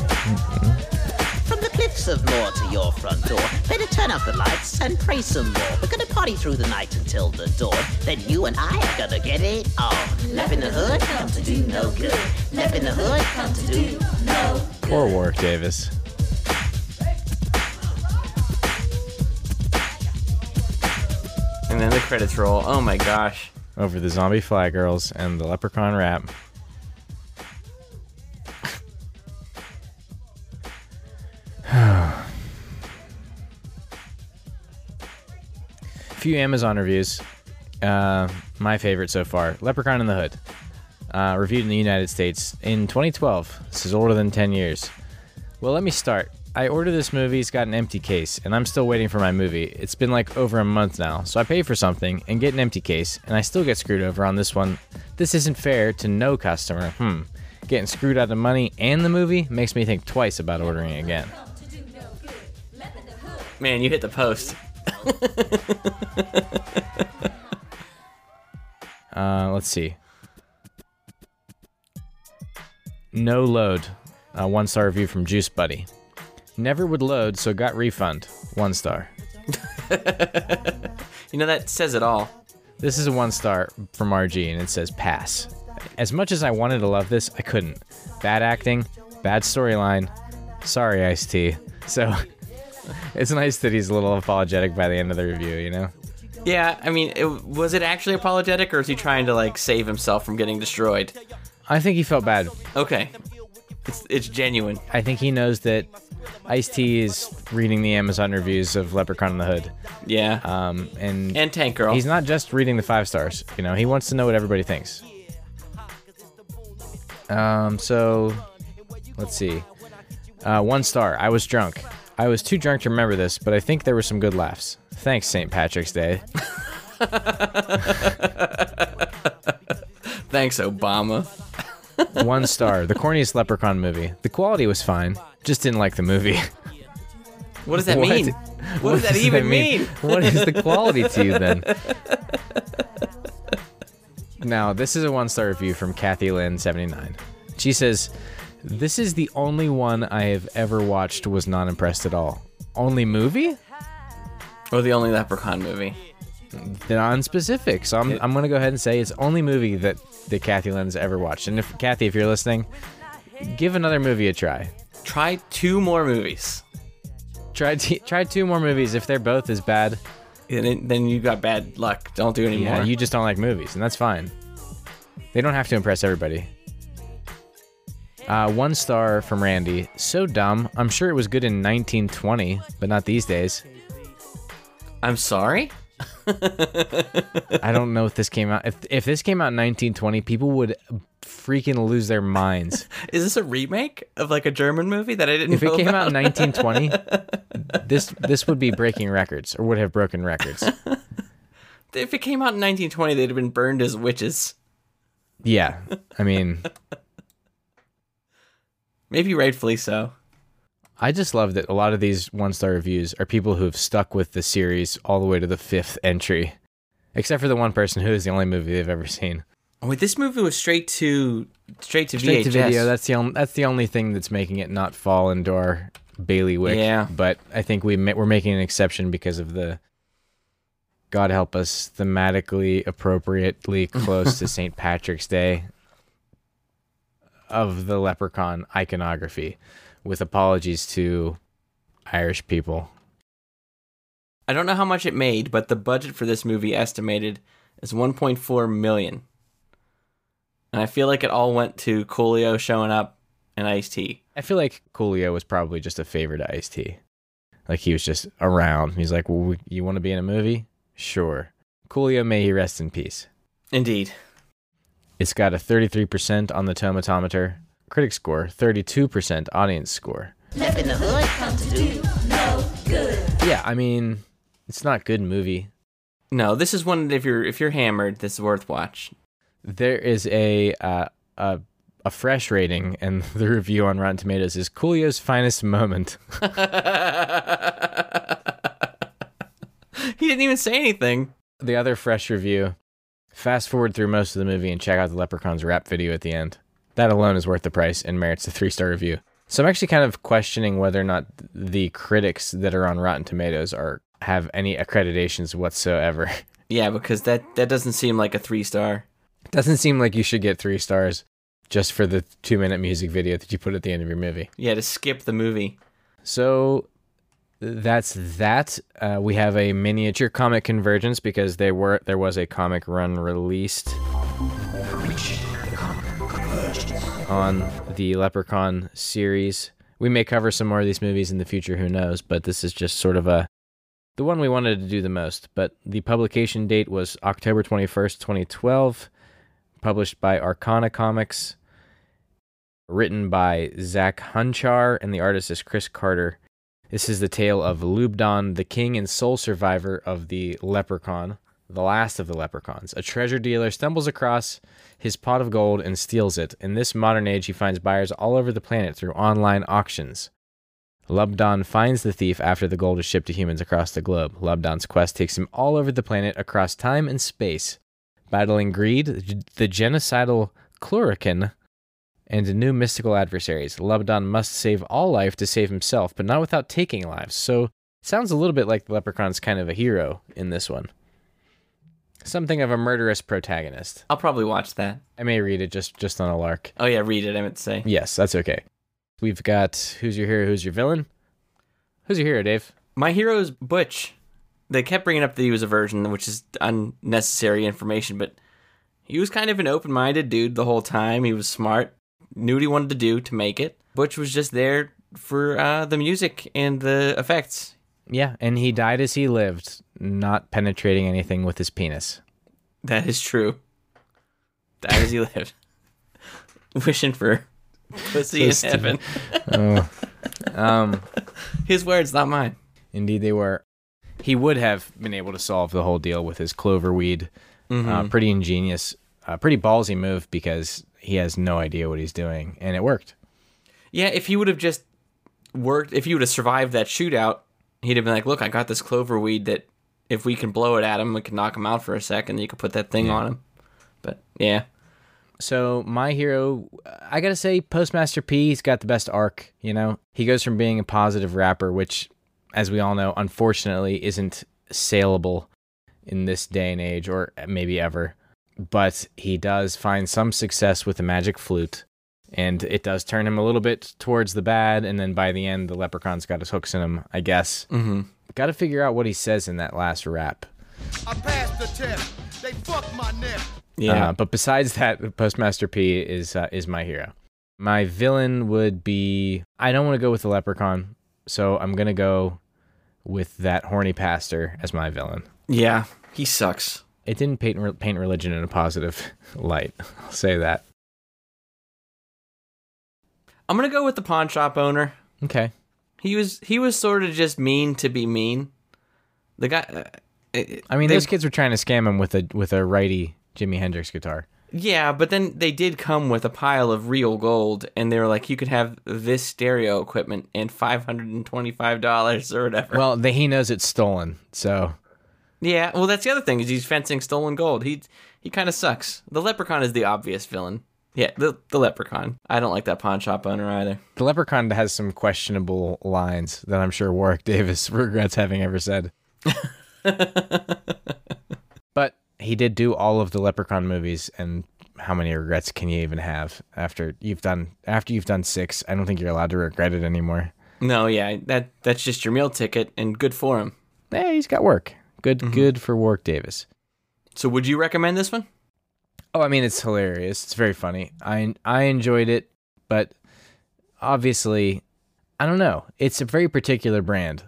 From the cliffs of Moher to your front door, better turn up the lights and pray some more. We're gonna party through the night until the dawn. Then you and I are gonna get it on. Left in the hood, come to do no good. Left in the hood, come to do no Poor Warwick Davis. And then the credits roll. Oh my gosh. Over the zombie fly girls and the leprechaun rap. Few Amazon reviews. Uh, my favorite so far Leprechaun in the Hood. Uh, reviewed in the United States in 2012. This is older than 10 years. Well, let me start. I ordered this movie, it's got an empty case, and I'm still waiting for my movie. It's been like over a month now, so I pay for something and get an empty case, and I still get screwed over on this one. This isn't fair to no customer. Hmm. Getting screwed out of money and the movie makes me think twice about ordering again. Man, you hit the post. *laughs* Uh, let's see. No load. A one star review from Juice Buddy. Never would load, so got refund. One star. *laughs* You know, that says it all. This is a one star from RG, and it says pass. As much as I wanted to love this, I couldn't. Bad acting, bad storyline. Sorry, Ice T. So it's nice that he's a little apologetic by the end of the review, you know? Yeah, I mean, it, was it actually apologetic, or is he trying to like save himself from getting destroyed? I think he felt bad. Okay, it's it's genuine. I think he knows that Ice T is reading the Amazon reviews of Leprechaun in the Hood. Yeah. Um, and And Tank Girl. He's not just reading the five stars. You know, he wants to know what everybody thinks. Um, so let's see. Uh, one star. I was drunk. I was too drunk to remember this, but I think there were some good laughs. Thanks, St. Patrick's Day. *laughs* Thanks, Obama. *laughs* One star. The corniest Leprechaun movie. The quality was fine. Just didn't like the movie. What does that *laughs* mean? What does that even mean? What is the quality to you then? Now, this is a one star review from Kathy Lynn 79. She says, This is the only one I have ever watched was not impressed at all. Only movie? Or the only Leprechaun movie? Non-specific. So I'm, I'm gonna go ahead and say it's only movie that that Kathy Lynn's ever watched. And if Kathy, if you're listening, give another movie a try. Try two more movies. Try t- try two more movies. If they're both as bad, then then you got bad luck. Don't do anymore. Yeah, you just don't like movies, and that's fine. They don't have to impress everybody. Uh, one star from Randy. So dumb. I'm sure it was good in 1920, but not these days. I'm sorry. I don't know if this came out. If if this came out in 1920, people would freaking lose their minds. *laughs* Is this a remake of like a German movie that I didn't? Know? If it came out in 1920, *laughs* this this would be breaking records, or would have broken records. if it came out in 1920, they'd have been burned as witches. Yeah, I mean, *laughs* Maybe rightfully so. I just love that a lot of these one star reviews are people who have stuck with the series all the way to the fifth entry, except for the one person who is the only movie they've ever seen. Oh, wait, this movie was straight to straight to Straight VHS. to video. That's the only that's the only thing that's making it not fall into our bailiwick. Yeah. but I think we ma- we're making an exception because of the. God help us, thematically appropriately close to *laughs* St. Patrick's Day of the leprechaun iconography, with apologies to Irish people. I don't know how much it made, but the budget for this movie estimated is 1.4 million. And I feel like it all went to Coolio showing up and Ice T. I feel like Coolio was probably just a favor to Ice T. Like he was just around. He's like, well, "You want to be in a movie? Sure." Coolio, may he rest in peace. Indeed. It's got a 33% on the tomatometer, critic score, 32% audience score. Left in the hood, come to do no good. Yeah, I mean, it's not a good movie. No, this is one that if you're if you're hammered, this is worth watch. There is a uh, a a fresh rating, and *laughs* the review on Rotten Tomatoes is Coolio's finest moment. *laughs* *laughs* he didn't even say anything. The other fresh review. Fast forward through most of the movie and check out the Leprechaun's rap video at the end. That alone is worth the price and merits a three star review. So I'm actually kind of questioning whether or not the critics that are on Rotten Tomatoes are have any accreditations whatsoever. *laughs* Yeah, because that that doesn't seem like a three star. Doesn't seem like you should get three stars just for the two minute music video that you put at the end of your movie. Yeah, to skip the movie. So that's that. Uh, we have a miniature comic convergence because there were there was a comic run released on the Leprechaun series. We may cover some more of these movies in the future, who knows? But this is just sort of a the one we wanted to do the most. But the publication date was October twenty first, twenty twelve, published by Arcana Comics, written by Zach Hunchar, and the artist is Chris Carter. This is the tale of Lubdan, the king and sole survivor of the leprechaun, the last of the leprechauns. A treasure dealer stumbles across his pot of gold and steals it. In this modern age, he finds buyers all over the planet through online auctions. Lubdan finds the thief after the gold is shipped to humans across the globe. Lubdan's quest takes him all over the planet across time and space, battling greed, the genocidal Chlorokin, and new mystical adversaries. Lubdan must save all life to save himself, but not without taking lives. So, it sounds a little bit like the Leprechaun's kind of a hero in this one. Something of a murderous protagonist. I'll probably watch that. I may read it just just on a lark. Oh yeah, read it. I meant to say. Yes, that's okay. We've got who's your hero, who's your villain? Who's your hero, Dave? My hero is Butch. They kept bringing up that he was a virgin, which is unnecessary information, but he was kind of an open minded dude the whole time. He was smart, knew what he wanted to do to make it. Butch was just there for uh, the music and the effects. Yeah, and he died as he lived, not penetrating anything with his penis. That is true. Died as he lived. *laughs* Wishing for pussy in heaven. oh. *laughs* Um, His words, not mine. Indeed, they were. He would have been able to solve the whole deal with his clover weed. Uh, Mhm. pretty ingenious, uh, pretty ballsy move because he has no idea what he's doing, and it worked. Yeah, if he would have just worked, if he would have survived that shootout, he'd have been like, "Look, I got this clover weed that if we can blow it at him, we can knock him out for a second. You can put that thing Yeah. on him." But yeah, So my hero, I gotta say, Postmaster P. He's got the best arc. You know, he goes from being a positive rapper, which, as we all know, unfortunately isn't saleable in this day and age, or maybe ever. But he does find some success with the magic flute, and it does turn him a little bit towards the bad. And then by the end, the leprechaun's got his hooks in him, I guess. Mm-hmm. Got to figure out what he says in that last rap. I passed the test. They fucked my neck. Uh, but besides that, Postmaster P is uh, is my hero. My villain would be I don't want to go with the leprechaun, so I'm gonna go with that horny pastor as my villain. yeah, he sucks. It didn't paint paint religion in a positive *laughs* light. I'll say that. I'm gonna go with the pawn shop owner. Okay. He was he was sort of just mean to be mean. The guy. Uh, it- I mean, they- those kids were trying to scam him with a with a righty Jimi Hendrix guitar. Yeah, but then they did come with a pile of real gold, and they were like, "You could have this stereo equipment and five hundred and twenty-five dollars or whatever." Well, the, he knows it's stolen, so yeah. Well, that's the other thing is he's fencing stolen gold. He he kind of sucks. The leprechaun is the obvious villain. Yeah, the the leprechaun. I don't like that pawn shop owner either. the leprechaun has some questionable lines that I'm sure Warwick Davis *laughs* regrets having ever said. *laughs* but he did do all of the leprechaun movies and how many regrets can you even have after you've done after you've done 6 I don't think you're allowed to regret it anymore. No, yeah, that that's just your meal ticket, and good for him. Hey, he's got work. Good Mm-hmm. good for Warwick Davis. So, would you recommend this one? Oh, I mean it's hilarious. It's very funny. I I enjoyed it, but obviously I don't know. It's a very particular brand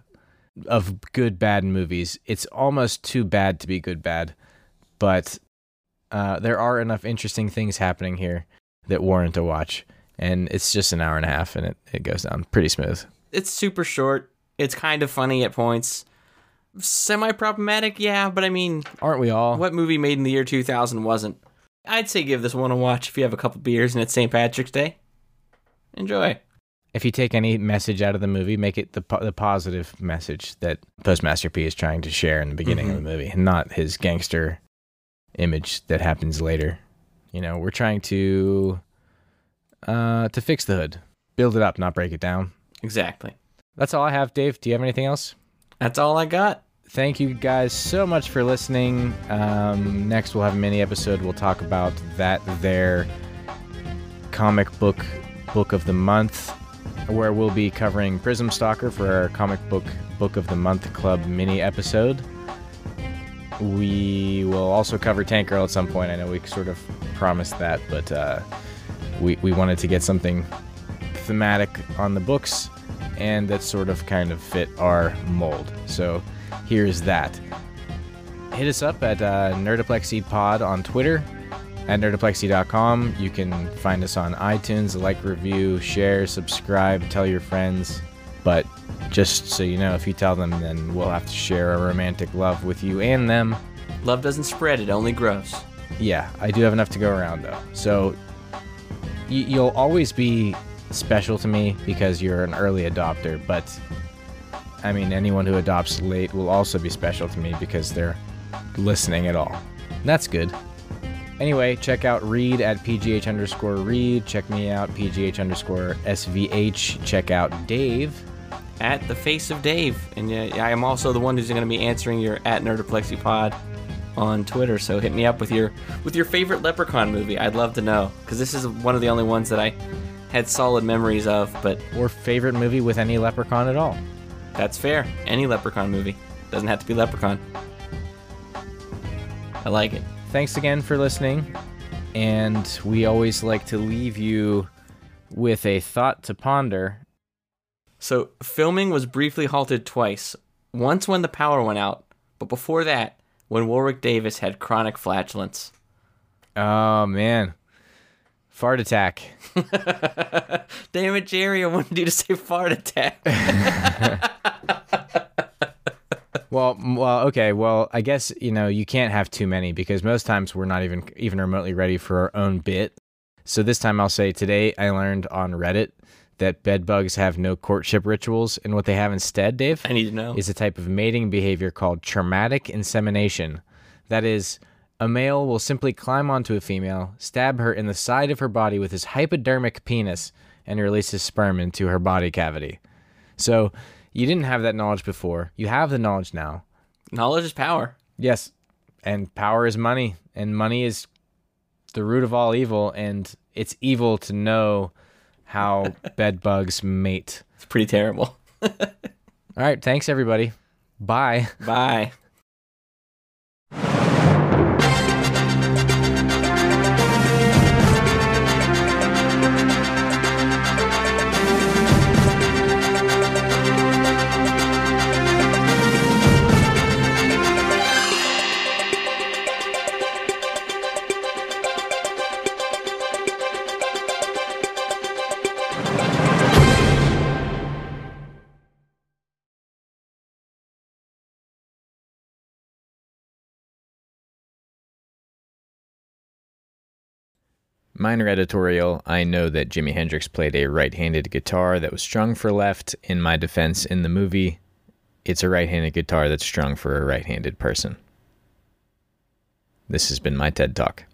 of good bad movies. It's almost too bad to be good bad, but uh, there are enough interesting things happening here that warrant a watch. And it's just an hour and a half, and it, it goes down pretty smooth. It's super short. It's kind of funny at points. Semi problematic, yeah, but I mean, aren't we all? What movie made in the year 2000 wasn't? I'd say give this one a watch if you have a couple beers and it's St. Patrick's Day. Enjoy. If you take any message out of the movie, make it the po- the positive message that Postmaster P is trying to share in the beginning of the movie, and not his gangster image that happens later. You know, we're trying to uh to fix the hood, build it up, not break it down. Exactly. That's all I have, Dave. Do you have anything else? That's all I got. Thank you guys so much for listening. Um, next, we'll have a mini episode. We'll talk about that there comic book book of the month, where we'll be covering Prism Stalker for our comic book book of the month club mini episode. We will also cover Tank Girl at some point. I know we sort of promised that, but uh, we we wanted to get something thematic on the books and that sort of kind of fit our mold. So here's that. Hit us up at uh, Nerdoplexy Pod on Twitter, at nerdoplexy.com. You can find us on iTunes, like, review, share, subscribe, tell your friends. But just so you know, if you tell them, then we'll have to share a romantic love with you and them. Love doesn't spread, it only grows. Yeah, I do have enough to go around though. So y- you'll always be special to me because you're an early adopter, but I mean, anyone who adopts late will also be special to me because they're listening at all. That's good. Anyway, check out Reed at PGH underscore Reed. Check me out, PGH underscore SVH. Check out Dave. At the face of Dave. And uh, I am also the one who's going to be answering your at NerdoplexyPod on Twitter. So hit me up with your with your favorite Leprechaun movie. I'd love to know because this is one of the only ones that I had solid memories of. But or favorite movie with any Leprechaun at all. That's fair. Any Leprechaun movie doesn't have to be Leprechaun. I like it. Thanks again for listening. And we always like to leave you with a thought to ponder. So, filming was briefly halted twice. Once when the power went out, but before that, when Warwick Davis had chronic flatulence. Oh, man. Fart attack. *laughs* Damn it, Jerry, I wanted you to say fart attack. *laughs* well, well, okay. Well, I guess you know you can't have too many because most times we're not even even remotely ready for our own bit. So this time I'll say today I learned on Reddit that bed bugs have no courtship rituals, and what they have instead, Dave, I need to know, is a type of mating behavior called traumatic insemination. That is, a male will simply climb onto a female, stab her in the side of her body with his hypodermic penis, and release his sperm into her body cavity. So you didn't have that knowledge before. You have the knowledge now. Knowledge is power. Yes. And power is money. And money is the root of all evil. And it's evil to know how *laughs* bed bugs mate. It's pretty terrible. *laughs* all right. Thanks, everybody. Bye. Bye. Minor editorial I know that Jimi Hendrix played a right handed guitar that was strung for left. In my defense, in the movie, it's a right handed guitar that's strung for a right handed person. This has been my TED Talk.